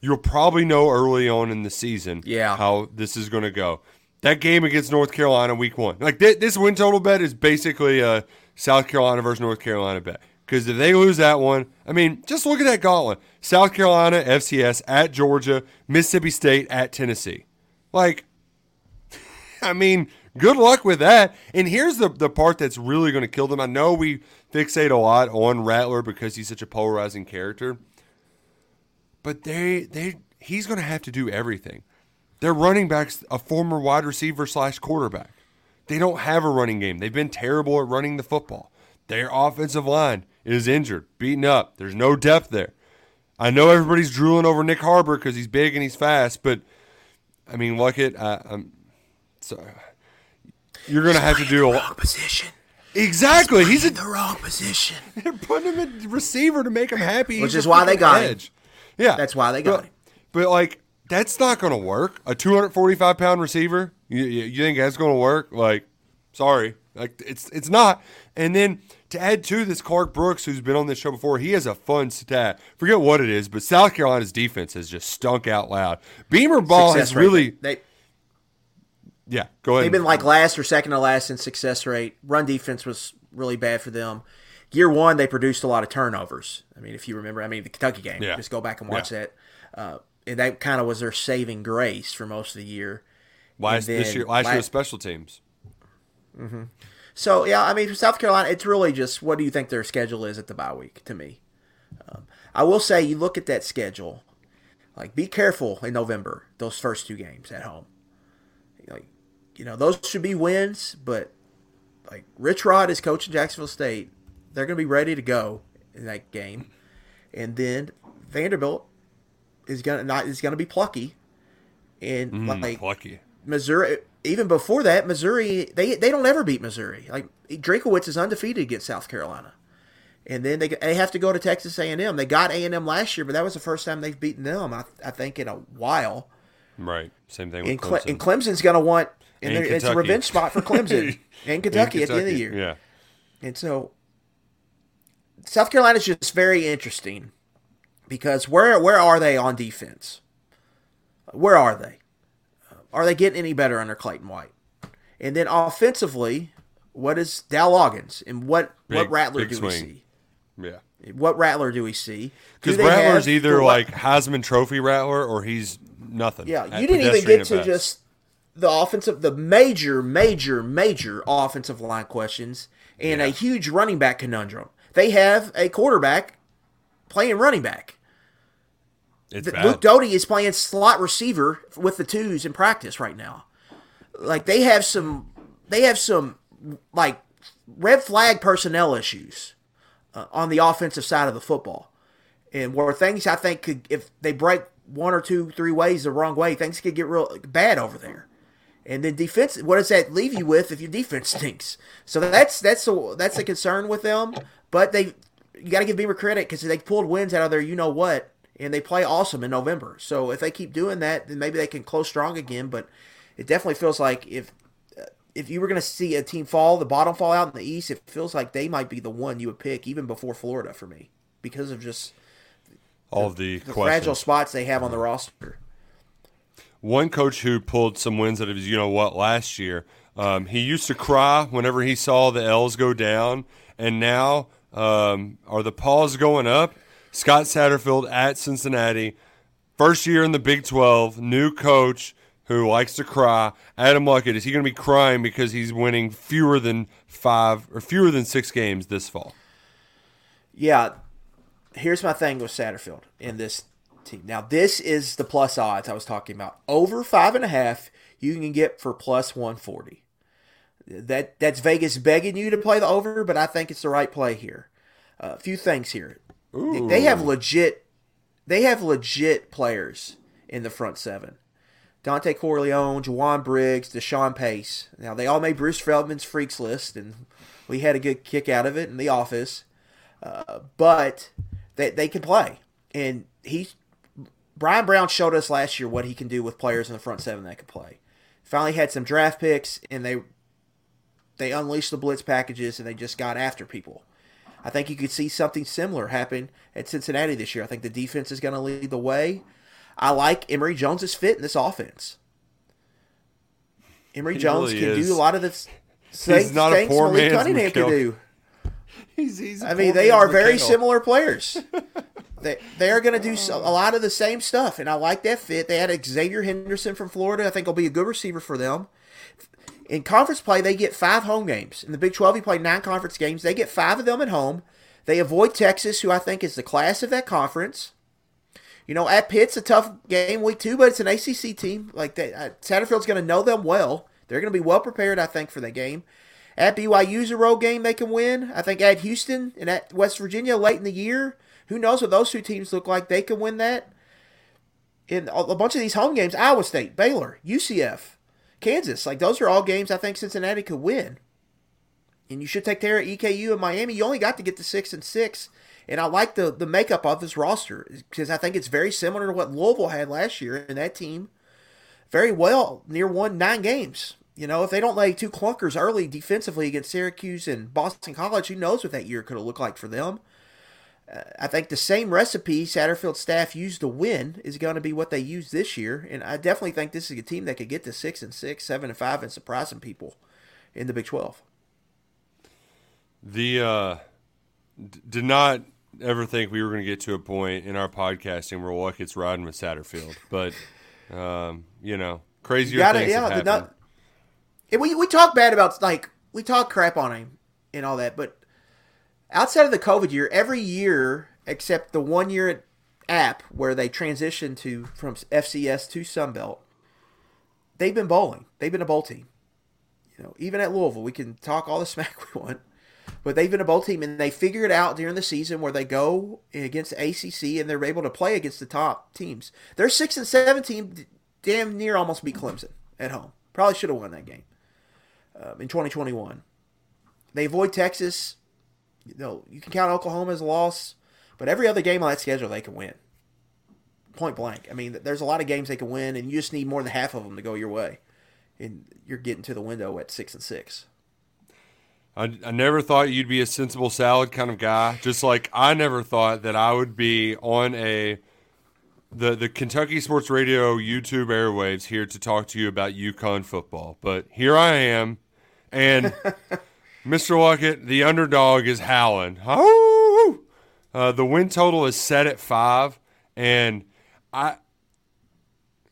you'll probably know early on in the season Yeah. how this is going to go. That game against North Carolina, week one, like th- this win total bet is basically a South Carolina versus North Carolina bet. Because if they lose that one, I mean, just look at that gauntlet: South Carolina, FCS at Georgia, Mississippi State at Tennessee. Like, *laughs* I mean, good luck with that. And here's the the part that's really going to kill them. I know we fixate a lot on Rattler because he's such a polarizing character, but they they he's going to have to do everything. Their running back's a former wide receiver slash quarterback. They don't have a running game. They've been terrible at running the football. Their offensive line is injured, beaten up. There's no depth there. I know everybody's drooling over Nyck Harbor because he's big and he's fast, but I mean, look at uh, um, I, I'm sorry. You're gonna have to do a Wrong position. exactly. He's a in the wrong position. *laughs* they're putting him at receiver to make him happy, Which He's is why they got him. Yeah, That's why they got but, him. But like, that's not going to work. A 245 pound receiver, you, you, you think that's going to work? Like, sorry, like it's it's not. And then to add to this, Clark Brooks, who's been on this show before, he has a fun stat. Forget what it is, but South Carolina's defense has just stunk out loud. Beamer ball Success has rate. really, They, yeah. Go ahead. they've been like last or second to last in success rate. Run defense was really bad for them. Year one, they produced a lot of turnovers. I mean, if you remember, I mean, the Kentucky game. Yeah. Just go back and watch Yeah. that. Uh, and that kind of was their saving grace for most of the year. Why and this year, last year was special teams. So yeah, I mean, for South Carolina, it's really just what do you think their schedule is at the bye week? To me, um, I will say you look at that schedule. Like, be careful in November. Those first two games at home. Like, you know, those should be wins. But like, Rich Rod is coaching Jacksonville State. They're going to be ready to go in that game. And then Vanderbilt is gonna not is gonna be plucky. And Mm, like lucky. Missouri, even before that, Missouri they they don't ever beat Missouri. Like Drinkwitz is undefeated against South Carolina, and then they they have to go to Texas A and M. They got A and M last year, but that was the first time they've beaten them. I, I think in a while. Right. Same thing with And, Clemson. Cle- and Clemson's going to want, and, And it's a revenge spot for Clemson *laughs* and Kentucky, at the end of the year. Yeah. And so South Carolina's just very interesting because where where are they on defense? Where are they? Are they getting any better under Clayton White? And then offensively, what is Dowell Loggains and what what Rattler big do we see? Yeah. What Rattler do we see? Because Rattler's either the- like Heisman Trophy Rattler or he's nothing. Yeah, you didn't even get to best. just the offensive, the major, major, major offensive line questions and a huge running back conundrum. They have a quarterback playing running back. It's bad. Luke Doty is playing slot receiver with the twos in practice right now. Like they have some, they have some like red flag personnel issues uh, on the offensive side of the football, and where things I think could, if they break one or two, three ways the wrong way, things could get real bad over there. And then defense, what does that leave you with if your defense *laughs* stinks? So that's that's a that's a concern with them. But they, you got to give Beamer credit because they pulled wins out of there. You know what? And they play awesome in November. So if they keep doing that, then maybe they can close strong again. But it definitely feels like if if you were going to see a team fall, the bottom fall out in the East, it feels like they might be the one you would pick even before Florida for me because of just All of the, the fragile spots they have on the roster. One coach who pulled some wins out of his, you know what, last year. Um, he used to cry whenever he saw the L's go down, and now um, are the paws going up? Scott Satterfield at Cincinnati, first year in the Big 12, new coach who likes to cry. Adam Luckett, is he going to be crying because he's winning fewer than five or fewer than six games this fall? Yeah, here's my thing with Satterfield in this team. Now, this is the plus odds I was talking about. Over five and a half, you can get for plus 140. That that's Vegas begging you to play the over, but I think it's the right play here. A few things here. They- They have legit, they have legit players in the front seven. Dontay Corleone, Jowon Briggs, Deshawn Pace. Now they all made Bruce Feldman's freaks list, and we had a good kick out of it in the office uh, but they, they can play. And he, Bryan Brown showed us last year what he can do with players in the front seven that can play. Finally had some draft picks, and they they unleashed the blitz packages, and they just got after people. I think you could see something similar happen at Cincinnati this year. I think the defense is going to lead the way. I like Emory Jones's fit in this offense. Emory He Jones really can is. do a lot of the s- things, not a poor Malik man's Cunningham can do. *laughs* He's, he's I mean, they are very similar players. *laughs* they they are going to do so, a lot of the same stuff, and I like that fit. They had Xzavier Henderson from Florida. I think will be a good receiver for them. In conference play, they get five home games. In the Big 12, you play nine conference games. They get five of them at home. They avoid Texas, who I think is the class of that conference. You know, at Pitt's a tough game week two, but it's an ACC team. Like that, uh, Satterfield's going to know them well. They're going to be well prepared, I think, for the game. At BYU's a road game they can win. I think at Houston and at West Virginia late in the year, who knows what those two teams look like? They can win that. In a bunch of these home games, Iowa State, Baylor, UCF, Kansas, like those are all games I think Cincinnati could win. And you should take care of EKU and Miami. You only got to get to six and six. And I like the the makeup of this roster because I think it's very similar to what Louisville had last year, and that team very well near won nine games. You know, if they don't lay two clunkers early defensively against Syracuse and Boston College, who knows what that year could have looked like for them? Uh, I think the same recipe Satterfield staff used to win is going to be what they use this year, and I definitely think this is a team that could get to six and six, seven and five, and surprise some people in the Big Twelve. The uh, d- did not ever think we were going to get to a point in our podcasting where Luckett's riding with Satterfield, but um, you know, crazier Gotta- things yeah, have happened. nut- And we we talk bad about like we talk crap on him and all that, but outside of the COVID year, every year except the one year at App where they transitioned to from FCS to Sunbelt, they've been bowling. They've been a bowl team. You know, even at Louisville, we can talk all the *laughs* smack we want, but they've been a bowl team, and they figure it out during the season where they go against ACC and they're able to play against the top teams. Their six and seven team damn near almost beat Clemson at home Probably should have won that game um, in 2021. They avoid Texas. You know, you can count Oklahoma as a loss, but every other game on that schedule they can win. Point blank. I mean, there's a lot of games they can win, and you just need more than half of them to go your way, and you're getting to the window at six and six. I, I never thought you'd be a sensible salad kind of guy. Just like I never thought that I would be on a the the Kentucky Sports Radio YouTube airwaves here to talk to you about UConn football. But here I am, and *laughs* Mr. Luckett, the underdog, is howling. Oh, uh, the win total is set at five, and I.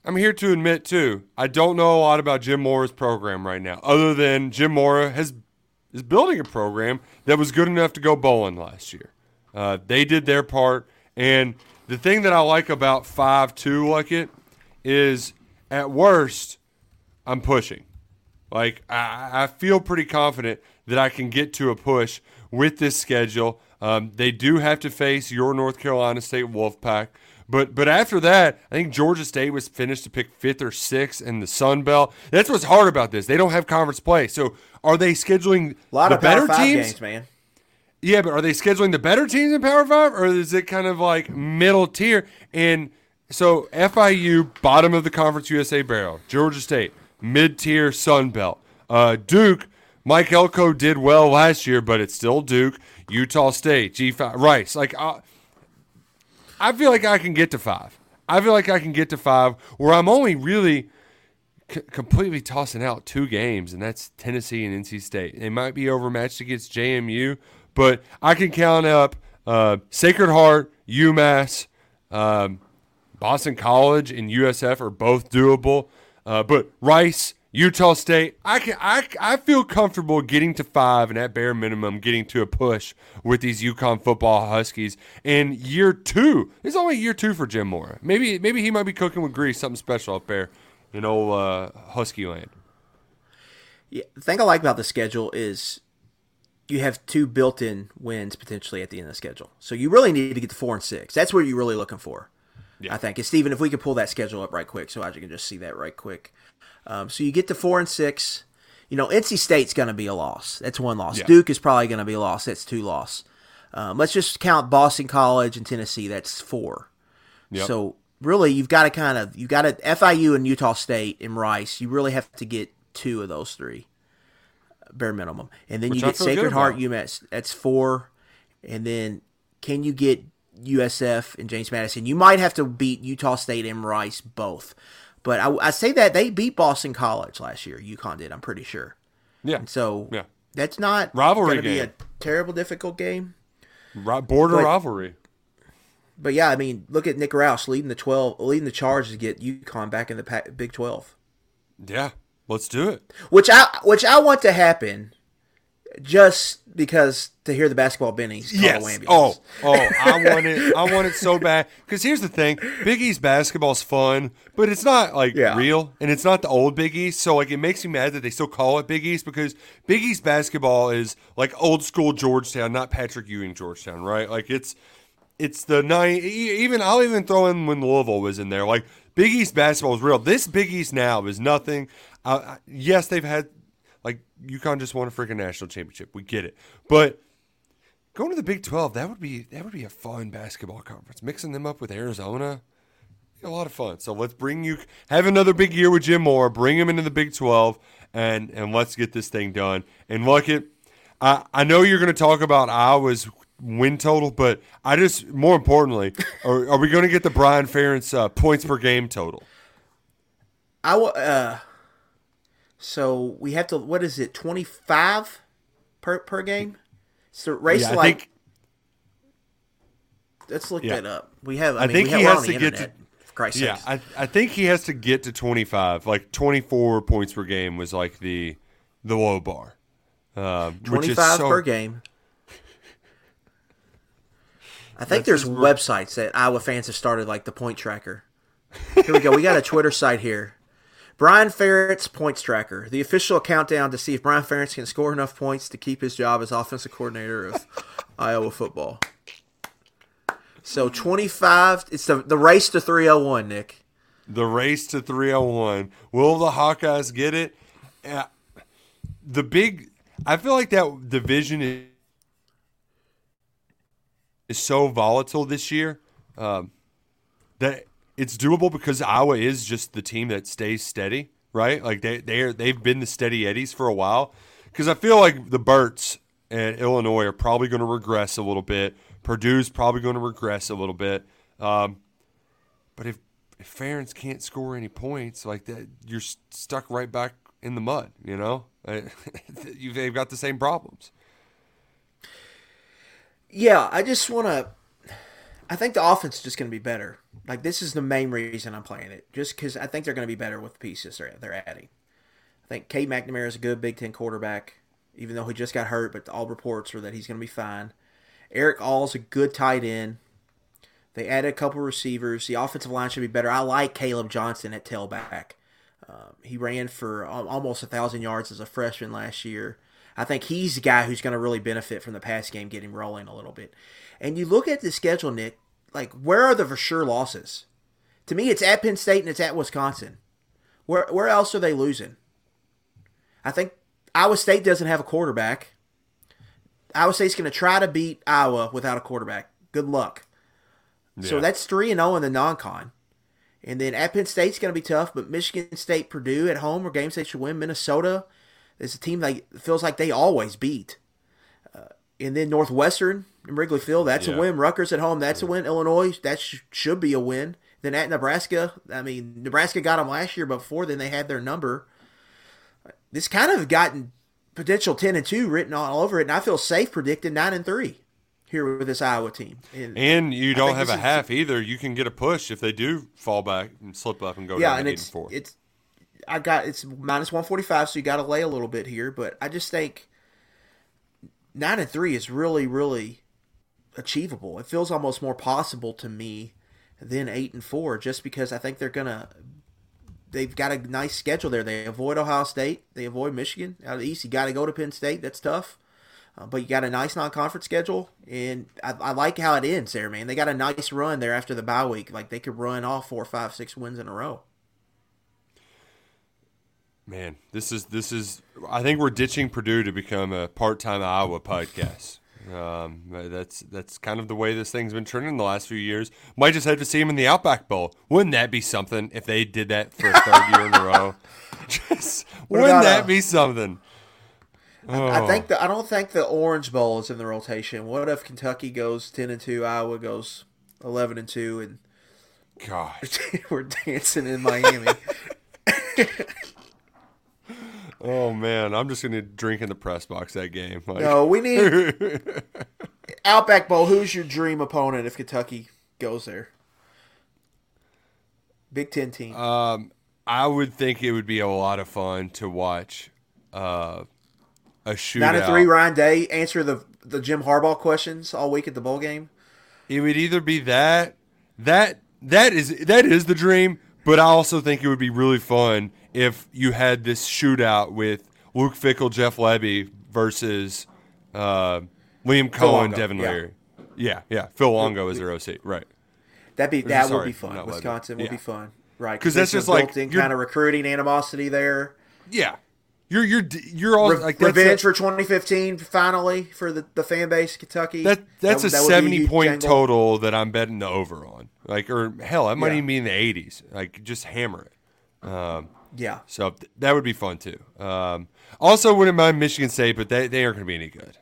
I'm here to admit too, I don't know a lot about Jim Mora's program right now, other than Jim Mora has is building a program that was good enough to go bowling last year. Uh, they did their part, and the thing that I like about five two like is at worst I'm pushing. Like I, I feel pretty confident that I can get to a push with this schedule. Um, they do have to face your North Carolina State Wolfpack. But but after that, I think Georgia State was finished to pick fifth or sixth in the Sun Belt. That's what's hard about this. They don't have conference play. So are they scheduling A lot of better better teams? games, man. Yeah, but are they scheduling the better teams in Power Five, or is it kind of like middle tier? And so FIU, bottom of the Conference USA barrel. Georgia State, mid tier Sun Belt. Uh, Duke, Mike Elko did well last year, but it's still Duke. Utah State, G5, Rice. Like, uh, I feel like I can get to five. I feel like I can get to five where I'm only really c- completely tossing out two games, and that's Tennessee and NC State. They might be overmatched against JMU, but I can count up uh, Sacred Heart, UMass, um, Boston College, and USF are both doable. Uh, but Rice, Utah State, I can I, I feel comfortable getting to five and at bare minimum getting to a push with these UConn football Huskies in year two. It's only year two for Jim Mora. Maybe maybe he might be cooking with grease, something special up there in old uh, Husky land. Yeah, the thing I like about the schedule is you have two built-in wins potentially at the end of the schedule. So you really need to get to four and six. That's what you're really looking for. Yeah. I think. And Steven, if we could pull that schedule up right quick so I can just see that right quick. Um, so you get to four and six. You know, NC State's going to be a loss. That's one loss. Yeah. Duke is probably going to be a loss. That's two loss. Um, let's just count Boston College and Tennessee. That's four. Yep. So really, you've got to kind of you got to FIU and Utah State and Rice. You really have to get two of those three, bare minimum, and then Which you I get Sacred Heart. UMass. That's four, and then can you get USF and James Madison? You might have to beat Utah State and Rice both, but I, I say that they beat Boston College last year. UConn did. I'm pretty sure. Yeah. And so Yeah. that's not Rivalry gonna be a terrible difficult game. Ri- Border But- rivalry. But yeah, I mean, look at Nick Roush leading the twelve, leading the charge to get UConn back in the Big Twelve, Yeah. Let's do it. which I which I want to happen, just because to hear the basketball bennies Yes. ambulance. Oh, oh, I *laughs* want it. I want it so bad. Because here's the thing: Big East basketball's fun, but it's not like Yeah. real, and it's not the old Big East. So like, it makes me mad that they still call it Big East because Big East basketball is like old school Georgetown, not Patrick Ewing Georgetown, right? Like it's it's the nine. Even I'll even throw in when Louisville was in there. Like Big East basketball is real. This Big East now is nothing. Uh, yes, they've had like UConn just won a freaking national championship. We get it, but going to the Big Twelve that would be that would be a fun basketball conference. Mixing them up with Arizona, a lot of fun. So let's bring you have another big year with Jim Mora. Bring him into the Big Twelve, and and let's get this thing done. And look it, I I know you're going to talk about Iowa's win total, but I just more importantly, *laughs* are, are we going to get the Brian Ferentz uh, points per game total? I uh, so we have to. What is it? Twenty five per per game. So race Yeah, like. think- let's look Yeah. that up. We have. I, I mean, think have, he has to get to- internet, Christ's Yeah. I, I think he has to get to 25. Like 24 points per game was like the the low bar. Um, which Twenty five so- per game. I think there's websites that Iowa fans have started, like the point tracker. Here we go. We got a Twitter site here. Brian Ferentz points tracker, the official countdown to see if Brian Ferentz can score enough points to keep his job as offensive coordinator of *laughs* Iowa football. So 25, it's the, the race to 301, Nick. the race to 301. Will the Hawkeyes get it? Uh, the big, I feel like that division is, is so volatile this year um, that it's doable because Iowa is just the team that stays steady, right? Like they they are, they've been the steady eddies for a while. Because I feel like the Berts and Illinois are probably going to regress a little bit. Purdue's probably going to regress a little bit. Um, but if if Ferentz can't score any points like that, you're stuck right back in the mud. You know, *laughs* they've got the same problems. Yeah, I just want to. I think the offense is just going to be better. Like this is the main reason I'm playing it, just because I think they're going to be better with the pieces they're they're adding. I think Cade McNamara is a good Big Ten quarterback, even though he just got hurt. But all reports are that he's going to be fine. Erick All's a good tight end. They added a couple receivers. The offensive line should be better. I like Kaleb Johnson at tailback. Um, he ran for almost a thousand yards as a freshman last year. I think he's the guy who's going to really benefit from the pass game getting rolling a little bit. And you look at the schedule, Nick. Like, where are the for sure losses? To me, it's at Penn State and it's at Wisconsin. Where where else are they losing? I think Iowa State doesn't have a quarterback. Iowa State's going to try to beat Iowa without a quarterback. Good luck. Yeah. So that's 3 and 0 in the non con. And then at Penn State's going to be tough, but Michigan State, Purdue at home or games they should win. Minnesota is a team that feels like they always beat. Uh, and then Northwestern Wrigley Field, that's yeah. a win. Rutgers at home, that's yeah. a win. Illinois, that sh- should be a win. Then at Nebraska, I mean, Nebraska got them last year, but before then they had their number. This kind of gotten potential 10 and 2 written all over it, and I feel safe predicting 9 and 3 here with this Iowa team. And, and you don't have a half either. You can get a push if they do fall back and slip up and go yeah, down and it's, and four. It's I got it's minus one forty five, so you got to lay a little bit here. But I just think nine and three is really really achievable. It feels almost more possible to me than eight and four, just because I think they're gonna. They've got a nice schedule there. They avoid Ohio State. They avoid Michigan out of the East. You got to go to Penn State. That's tough. Uh, but you got a nice non-conference schedule, and I, I, like how it ends there, man. They got a nice run there after the bye week. Like they could run off four, five, six wins in a row. Man, this is this is. I think we're ditching Purdue to become a part-time Iowa podcast. Um, that's that's kind of the way this thing's been trending the last few years. Might just have to see them in the Outback Bowl. Wouldn't that be something if they did that for a third year in a row? *laughs* Just, wouldn't that a, be something? Oh. I think the, I don't think the Orange Bowl is in the rotation. What if Kentucky goes ten and two, Iowa goes eleven and two, and gosh, *laughs* we're dancing in Miami. *laughs* oh man, I'm just gonna drink in the press box that game. Like. No, we need *laughs* Outback Bowl. Who's your dream opponent if Kentucky goes there? Big Ten team. Um, I would think it would be a lot of fun to watch. Uh, a shootout. Nine and three, Ryan Day answer the the Jim Harbaugh questions all week at the bowl game. It would either be that that that is that is the dream, but I also think it would be really fun if you had this shootout with Luke Fickell, Jeff Lebby versus uh, Liam Coen, Devin. Leary. Yeah, yeah. Phil Longo is their OC, right? That'd be that sorry, would be fun. Wisconsin would yeah. be fun, right? Because that's just like kind of recruiting animosity there. Yeah, you're you're you're all Re- like revenge for 2015 finally for the, the fan base Kentucky. That that's that, a that 70 point jangle. total that I'm betting the over on. Like or hell, I might yeah. even be in the 80s. Like just hammer it. Um, yeah. So th- that would be fun too. Um, also, wouldn't mind Michigan State, but they, they aren't going to be any good.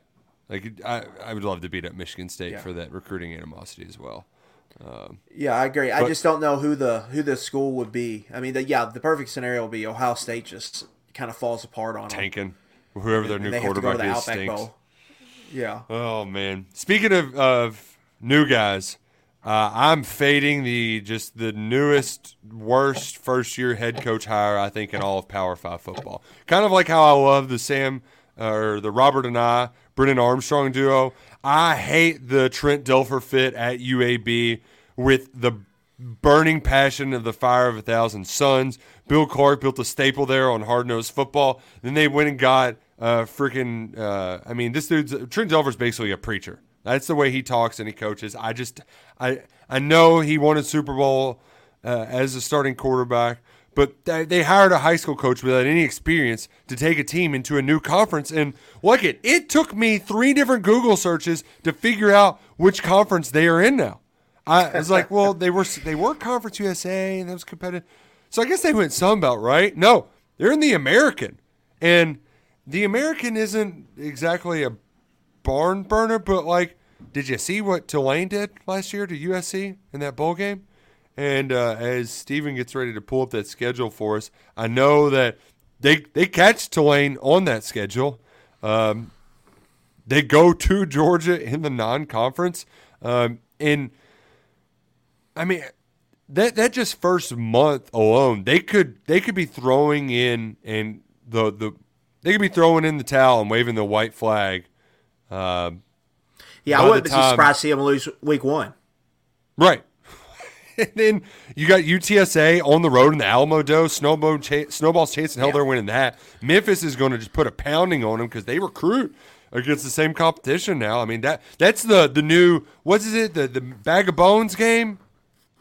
Like I I would love to beat up Michigan State yeah. for that recruiting animosity as well. Um, yeah, I agree. But, I just don't know who the who the school would be. I mean, the, yeah, the perfect scenario would be Ohio State just kind of falls apart on tanking. Them. Whoever their and new quarterback is stinks. Bowl. Yeah. Oh man. Speaking of of new guys, uh, I'm fading the just the newest worst first year head coach hire I think in all of Power Five football. Kind of like how I love the Sam uh, or the Robert Anae Brennan Armstrong duo. I hate the Trent Dilfer fit at UAB with the burning passion of the fire of a thousand suns. Bill Clark built a staple there on hard nosed football. Then they went and got uh, freaking. Uh, I mean, this dude's Trent Dilfer's basically a preacher. That's the way he talks and he coaches. I just, I, I know he won a Super Bowl uh, as a starting quarterback. But th- they hired a high school coach without any experience to take a team into a new conference. And look it, it took me three different Google searches to figure out which conference they are in now. I was like, well, they were they were Conference USA and that was competitive. So I guess they went Sun Belt, right? No, they're in the American, and the American isn't exactly a barn burner, but like, did you see what Tulane did last year to USC in that bowl game? And uh, as Steven gets ready to pull up that schedule for us, I know that they they catch Tulane on that schedule. Um, they go to Georgia in the non-conference, um, and I mean that that just first month alone, they could they could be throwing in and the the they could be throwing in the towel and waving the white flag. Uh, yeah, I wouldn't be time, surprised to see them lose week one. Right. *laughs* and then you got UTSA on the road in the Alamo Dome. Snowball, ch- Snowball's chasing hell. Yeah. They're winning that. Memphis is going to just put a pounding on them because they recruit against the same competition now. I mean that that's the the new what is it the the bag of bones game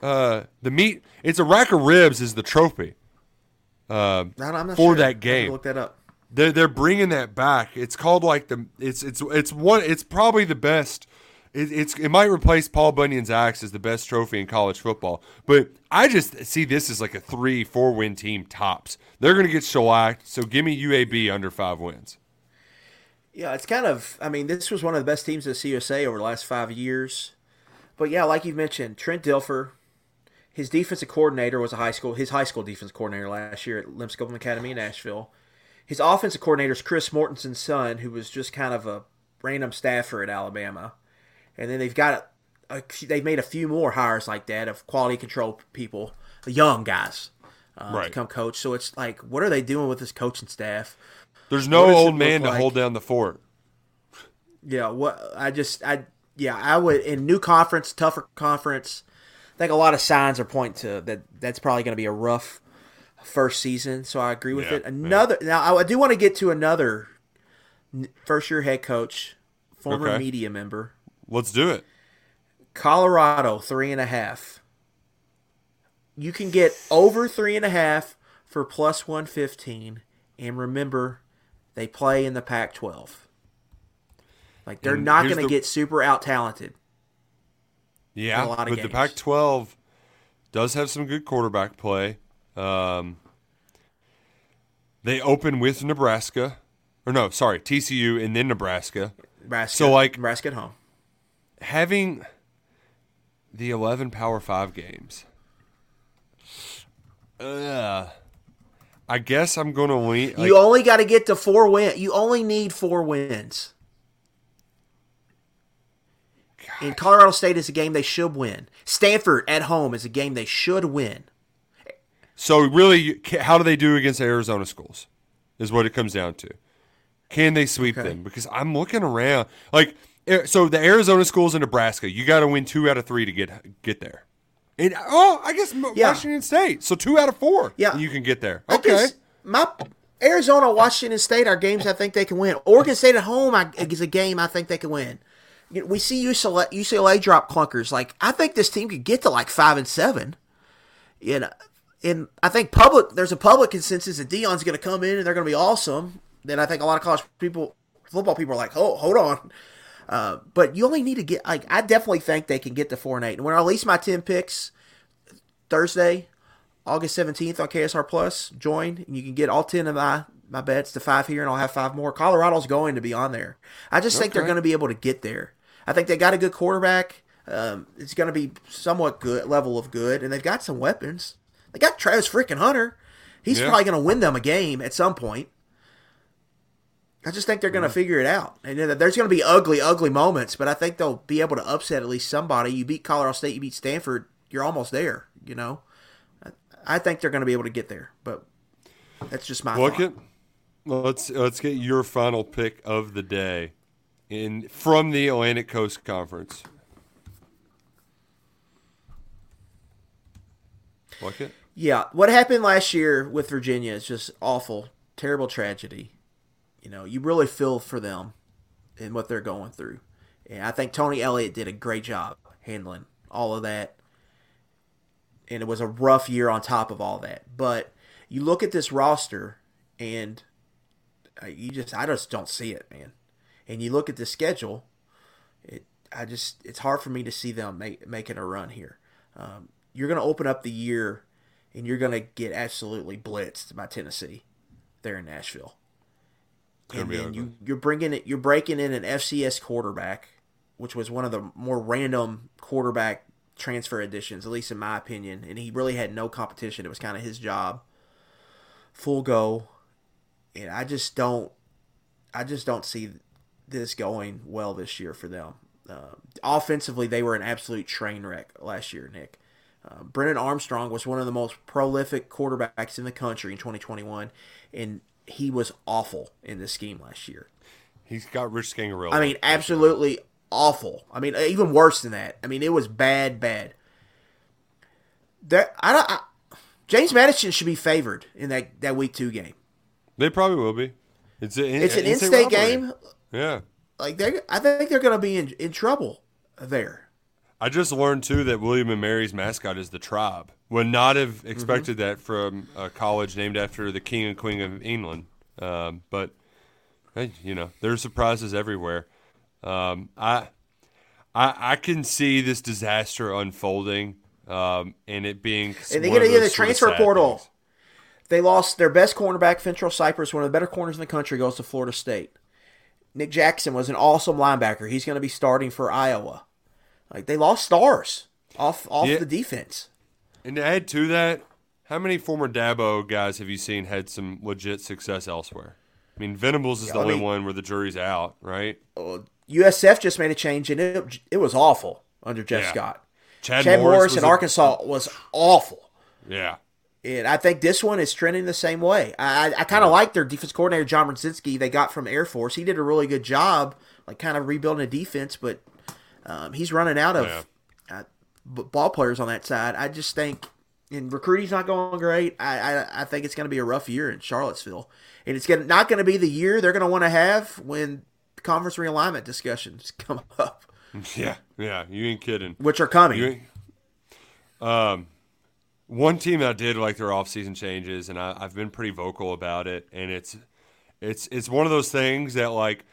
uh, the meat. It's a rack of ribs is the trophy. Uh, for sure. that game. Look that up. They're they're bringing that back. It's called like the it's it's it's one. It's probably the best. It, it's it might replace Paul Bunyan's axe as the best trophy in college football. But I just see this as like a three four win team tops. They're going to get shellacked. So give me UAB under five wins. Yeah, it's kind of. I mean, this was one of the best teams at CUSA over the last five years. But yeah, like you mentioned, Trent Dilfer, his defensive coordinator was a high school his high school defense coordinator last year at Lipscomb Academy in Nashville. His offensive coordinator is Chris Mortensen's son, who was just kind of a random staffer at Alabama. And then they've got a, a they've made a few more hires like that of quality control people, young guys, uh, right. to come coach. So it's like, what are they doing with this coaching staff? There's no old man to like? hold down the fort. Yeah, what I just I yeah I would in new conference, tougher conference I think a lot of signs are pointing to that. That's probably going to be a rough first season. So I agree with yeah, it. Another yeah. now, I do want to get to another first year head coach, former okay. media member. Let's do it. Colorado three and a half. You can get over three and a half for plus one fifteen, and remember, they play in the Pac-12. Like they're and not going to the... get super out talented. Yeah, but games. the Pac-12 does have some good quarterback play. Um, they open with Nebraska, or no, sorry, TCU and then Nebraska. Nebraska. So like Nebraska at home. Having the eleven Power Five games. Uh, I guess I'm going to lean. Like, you only got to get to four wins. You only need four wins. And Colorado State is a game they should win. Stanford at home is a game they should win. So really, how do they do against Arizona schools? Is what it comes down to. Can they sweep okay. them? Because I'm looking around, like eh, so the Arizona schools in Nebraska, you got to win two out of three to get get there. And oh, I guess yeah. Washington State, so two out of four, yeah, you can get there. Okay, my Arizona, Washington State are games I think they can win. Oregon State at home is a game I think they can win we see UCLA, UCLA drop clunkers. Like I think this team could get to like five and seven. You know, and I think public there's a public consensus that Deion's going to come in and they're going to be awesome. Then I think a lot of college people, football people are like, oh, hold on. Uh, but you only need to get like I definitely think they can get to four and eight. And when I release my ten picks Thursday, August seventeenth on KSR Plus, join and you can get all ten of my my bets to five here, and I'll have five more. Colorado's going to be on there. I just okay. think they're going to be able to get there. I think they got a good quarterback. Um, it's going to be somewhat good level of good, and they've got some weapons. They got Travis freaking Hunter. He's yeah. probably going to win them a game at some point. I just think they're going to yeah. figure it out. And there's going to be ugly, ugly moments, but I think they'll be able to upset at least somebody. You beat Colorado State, you beat Stanford, you're almost there. You know, I think they're going to be able to get there, but that's just my. Look thought. let's let's get your final pick of the day in from the Atlantic Coast Conference. Like it? Yeah, what happened last year with Virginia is just awful, terrible tragedy. You know, you really feel for them and what they're going through. And I think Tony Elliott did a great job handling all of that. and it was a rough year on top of all that. But you look at this roster, and uh, you just I just don't see it, man. And you look at the schedule, it I just it's hard for me to see them make, making a run here. Um, you're going to open up the year, and you're going to get absolutely blitzed by Tennessee there in Nashville. And then you you're bringing it you're breaking in an FCS quarterback, which was one of the more random quarterback transfer additions, at least in my opinion. And he really had no competition. It was kind of his job. Full go, and I just don't, I just don't see this going well this year for them. Uh, offensively, they were an absolute train wreck last year, Nick. Uh, Brennan Armstrong was one of the most prolific quarterbacks in the country in 2021, and he was awful in this scheme last year. He's got Rich Scangarello. I mean, absolutely awful. I mean, even worse than that. I mean, it was bad, bad. There, I don't. I, James Madison should be favored in that, that week two game. They probably will be. It's, a, It's an in-state game. Yeah. Like they, I think they're going to be in, in trouble there. I just learned too that William and Mary's mascot is the tribe. Would not have expected that from a college named after the king and queen of England. Um, but hey, you know, there's surprises everywhere. Um, I, I, I can see this disaster unfolding, um, and it being And they get in the those sort of transfer portal. things. They lost their best cornerback, Fentrell Cypress, one of the better corners in the country, goes to Florida State. Nick Jackson was an awesome linebacker. He's going to be starting for Iowa. Like they lost stars off off Yeah. the defense. And to add to that, how many former Dabo guys have you seen had some legit success elsewhere? I mean, Venables is the I only mean- one where the jury's out, right? Uh, USF just made a change, and it it was awful under Jeff Yeah. Scott. Chad, Chad Morris, was in a- Arkansas was awful. Yeah. And I think this one is trending the same way. I, I, kind of like their defense coordinator, John Rudzinski, they got from Air Force. He did a really good job, like kind of rebuilding a defense, but um, he's running out of Yeah. uh, ball players on that side. I just think, and recruiting's not going great. I, I, I think it's going to be a rough year in Charlottesville. And it's gonna, not going to be the year they're going to want to have when conference realignment discussions *laughs* come up, Yeah. Yeah. You ain't kidding. which are coming. Um, one team that did like their offseason changes, and I, I've been pretty vocal about it, and it's it's it's one of those things that like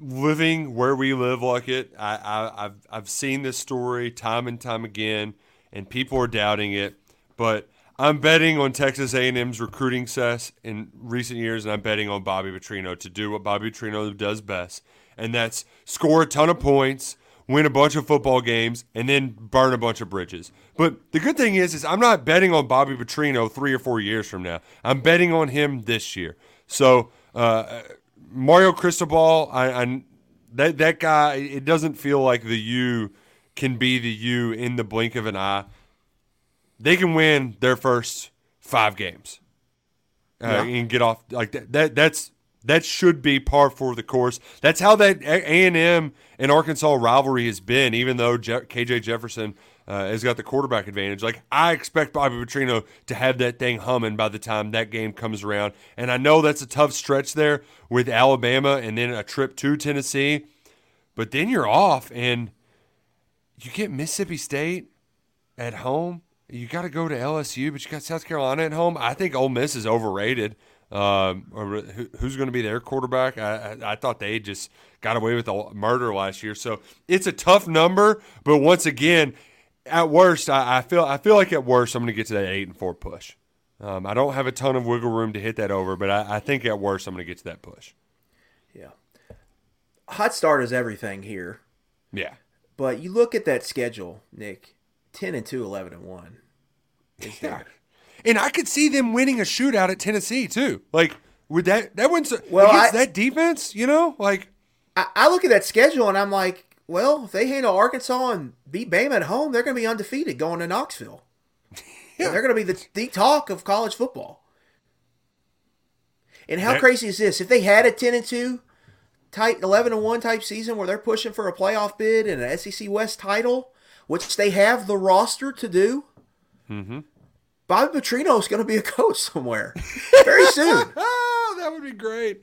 living where we live like it. I, I I've I've seen this story time and time again, and people are doubting it, but. I'm betting on Texas A&M's recruiting success in recent years, and I'm betting on Bobby Petrino to do what Bobby Petrino does best, and that's score a ton of points, win a bunch of football games, and then burn a bunch of bridges. But the good thing is, is I'm not betting on Bobby Petrino three or four years from now. I'm betting on him this year. So uh, Mario Cristobal, I, I that that guy, it doesn't feel like the U can be the U in the blink of an eye. They can win their first five games uh, Yeah. and get off like that. That that's that should be par for the course. That's how that A and M and Arkansas rivalry has been. Even though Je- KJ Jefferson uh, has got the quarterback advantage, like I expect Bobby Petrino to have that thing humming by the time that game comes around. And I know that's a tough stretch there with Alabama and then a trip to Tennessee, but then you're off and you get Mississippi State at home. You got to go to LSU, but you got South Carolina at home. I think Ole Miss is overrated. Um, who's going to be their quarterback? I, I, I thought they just got away with the murder last year, so it's a tough number. But once again, at worst, I, I feel I feel like at worst I'm going to get to that eight and four push. Um, I don't have a ton of wiggle room to hit that over, but I, I think at worst I'm going to get to that push. Yeah. Hot start is everything here. Yeah, But you look at that schedule, Nick, 10 and 2, 11 and 1. Is there. and I could see them winning a shootout at Tennessee too. Like with that that one's Well, against I- that defense, you know, like. I, I look at that schedule and I'm like, well, if they handle Arkansas and beat Bama at home, they're going to be undefeated going to Knoxville. *laughs* Yeah. They're going to be the, the talk of college football. And how crazy is this? If they had a 10 and 2 type 11 and 1 type season where they're pushing for a playoff bid and an SEC West title, which they have the roster to do, Mm-hmm. Bobby Petrino is going to be a coach somewhere very soon. Oh, *laughs* that would be great.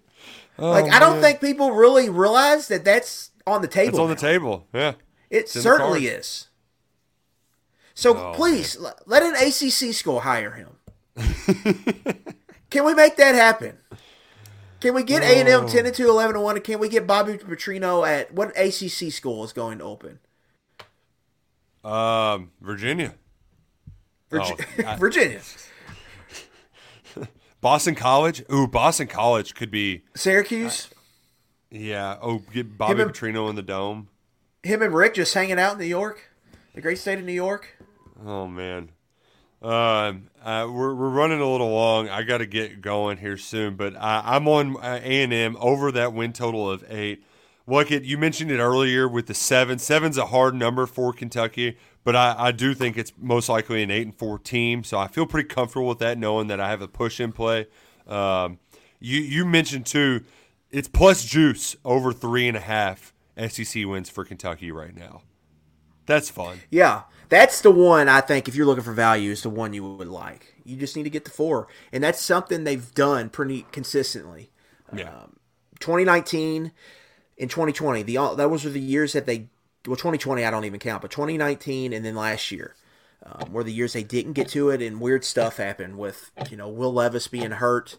Oh, like I don't man. think people really realize that that's on the table. it's on the table. Yeah. It the certainly is. So Oh, please l- let an ACC school hire him. can we make that happen? Can we get A and Oh. M ten and 2, 11 and one? And can we get Bobby Petrino at what ACC school is going to open? Um, Virginia, Virgi- Oh, *laughs* I- Virginia, *laughs* Boston College. Ooh, Boston College could be. Syracuse. Yeah. Oh, get Bobby Him and- Petrino in the dome. Him and Rick just hanging out in New York, the great state of New York. Oh man. Um, uh, we're we're running a little long. I got to get going here soon, but I, I'm on uh, A and M over that win total of eight. Look, it you mentioned it earlier with the seven. Seven's a hard number for Kentucky, but I, I do think it's most likely an eight and four team. So I feel pretty comfortable with that, knowing that I have a push in play. Um, you you mentioned too, it's plus juice over three and a half SEC wins for Kentucky right now. That's fun. Yeah, that's the one I think if you're looking for value is the one you would like. You just need to get the four, and that's something they've done pretty consistently. Yeah. 2019 and 2020, the those were the years that they well 2020 I don't even count, but 2019 and then last year um, were the years they didn't get to it, and weird stuff happened with you know Will Levis being hurt,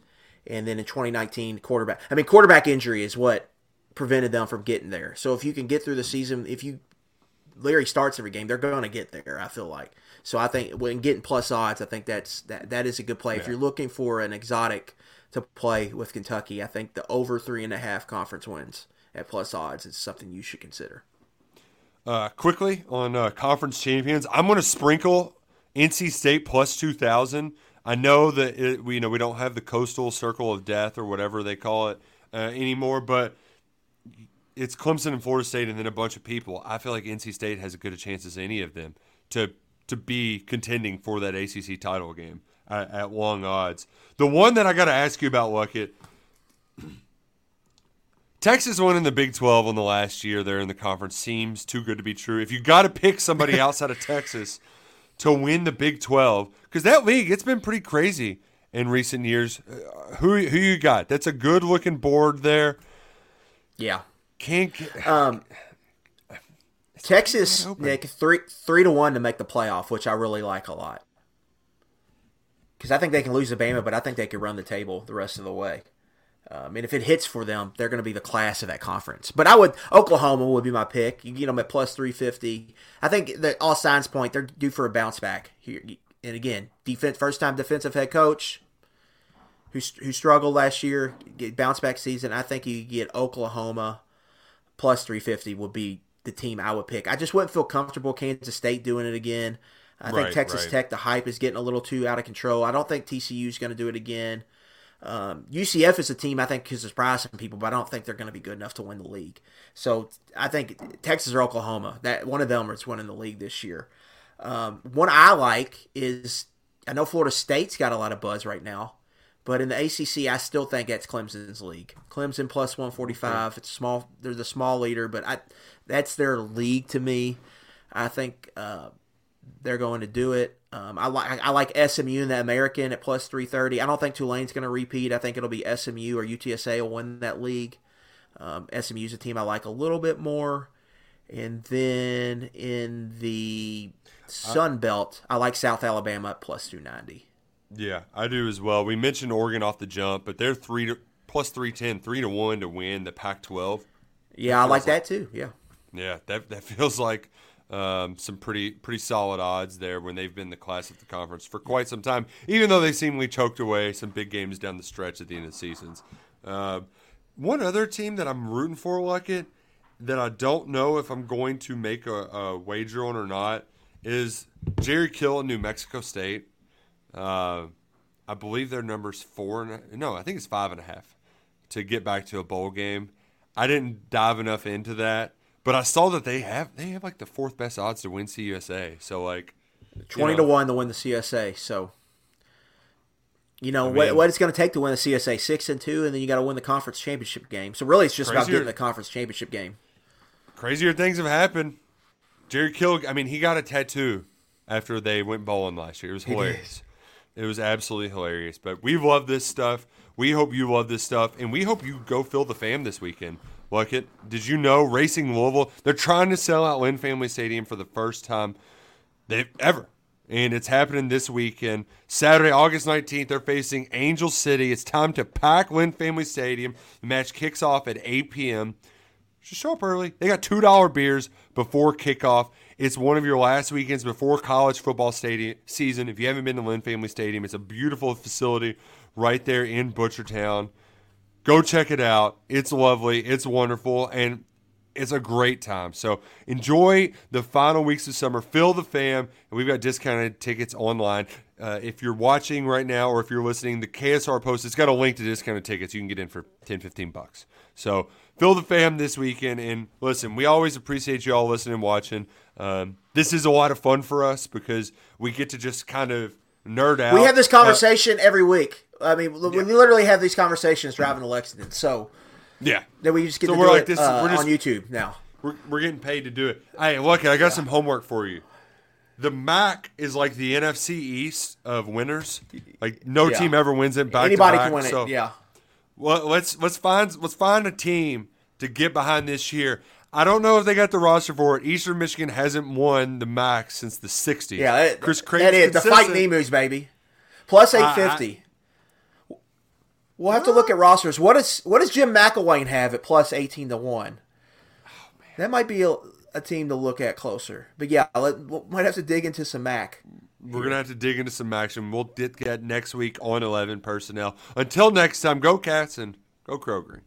and then in 2019 quarterback. I mean quarterback injury is what prevented them from getting there. So if you can get through the season, if you Larry starts every game, they're going to get there. I feel like. So I think when getting plus odds, I think that's that that is a good play. If you're looking for an exotic to play with Kentucky, I think the over three and a half conference wins at plus odds is something you should consider. Uh, quickly on uh, conference champions, I'm going to sprinkle NC State plus two thousand. I know that it, we you know we don't have the coastal circle of death or whatever they call it uh, anymore, but it's Clemson and Florida State and then a bunch of people. I feel like NC State has as good a chance as any of them to to be contending for that ACC title game at, at long odds. The one that I got to ask you about, Luckett, *clears throat* Texas won in the Big 12 on the last year there in the conference seems too good to be true. If you got to pick somebody *laughs* outside of Texas to win the Big 12, because that league, it's been pretty crazy in recent years. Uh, who who you got? That's a good looking board there. Yeah. Can't get, Um, Texas. Nick, three three to one to make the playoff, which I really like a lot. Because I think they can lose to Bama, but I think they could run the table the rest of the way. Um, and if it hits for them, they're going to be the class of that conference. But I would Oklahoma would be my pick. You get them at plus three fifty. I think that all signs point they're due for a bounce back here. And again, defense first time defensive head coach who who struggled last year, get bounce back season. I think you get Oklahoma plus 350 would be the team I would pick. I just wouldn't feel comfortable Kansas State doing it again. I think Texas right. Tech, the hype is getting a little too out of control. I don't think TCU is going to do it again. Um, UCF is a team I think is surprising people, but I don't think they're going to be good enough to win the league. So I think Texas or Oklahoma, that one of them is winning the league this year. Um, one I like is I know Florida State's got a lot of buzz right now, but in the ACC, I still think that's Clemson's league. Clemson plus one forty five. It's small. They're the small leader, but I that's their league to me. I think uh, they're going to do it. Um, I like I like SMU in the American at plus three thirty. I don't think Tulane's going to repeat. I think it'll be SMU or UTSA will win that league. Um, SMU's a team I like a little bit more. And then in the Sun Belt, I like South Alabama at plus two ninety. yeah, I do as well. We mentioned Oregon off the jump, but they're three to plus 310, three to one to win the Pac-12. Yeah, I like that too. Yeah. Yeah, that that *laughs* feels like um, some pretty pretty solid odds there when they've been the class of the conference for quite some time. Even though they seemingly choked away some big games down the stretch at the end of seasons. Uh, one other team that I'm rooting for, Luckett, that I don't know if I'm going to make a, a wager on or not, is Jerry Kill in New Mexico State. Uh, I believe their number's four and no, I think it's five and a half to get back to a bowl game. I didn't dive enough into that, but I saw that they have they have like the fourth best odds to win CUSA. So like Twenty know. to one to win the CUSA. So, you know I what mean- what it's going to take to win the CUSA six and two, and then you got to win the conference championship game. So really, it's just about getting the conference championship game. crazier things have happened. Jerry Kill, I mean, he got a tattoo after they went bowling last year. It was hilarious. It was absolutely hilarious. But we love this stuff. We hope you love this stuff, and we hope you go fill the fam this weekend. Look it. Did you know Racing Louisville? They're trying to sell out Lynn Family Stadium for the first time they've ever. And it's happening this weekend. Saturday, August 19th, they're facing Angel City. It's time to pack Lynn Family Stadium. The match kicks off at 8 p.m. Just show up early. They got $2 beers before kickoff. It's one of your last weekends before college football stadium season. If you haven't been to Lynn Family Stadium, it's a beautiful facility right there in Butchertown. Go check it out. It's lovely. It's wonderful. And it's a great time. So enjoy the final weeks of summer. Fill the fam, and we've got discounted tickets online. Uh, if you're watching right now or if you're listening, the KSR post, it's got a link to discounted tickets. You can get in for 10, 15 bucks. So fill the fam this weekend. And listen, we always appreciate you all listening and watching. Um, this is a lot of fun for us because we get to just kind of nerd out. We have this conversation uh, every week. I mean, yeah. we literally have these conversations driving to Lexington. So yeah. Then we just get so to we're like it this, uh, we're just, on YouTube now. We're, we're getting paid to do it. Hey, look, I got yeah. some homework for you. The MAC is like the NFC East of winners. Like no yeah. team ever wins it back Anybody back. can win so, it. Yeah. Well, let's let's find let's find a team to get behind this year. I don't know if they got the roster for it. Eastern Michigan hasn't won the MAC since the '60s. Yeah, Chris Creighton's that is the Fighting Emus, baby. Plus eight fifty. We'll have to look at rosters. What does what does Jim McElwain have at plus eighteen to one? Oh, that might be a, a, team to look at closer. But yeah, let, we might have to dig into some Mac. We're gonna have to dig into some action. We'll get next week on eleven personnel. Until next time, go Cats and go Kroger.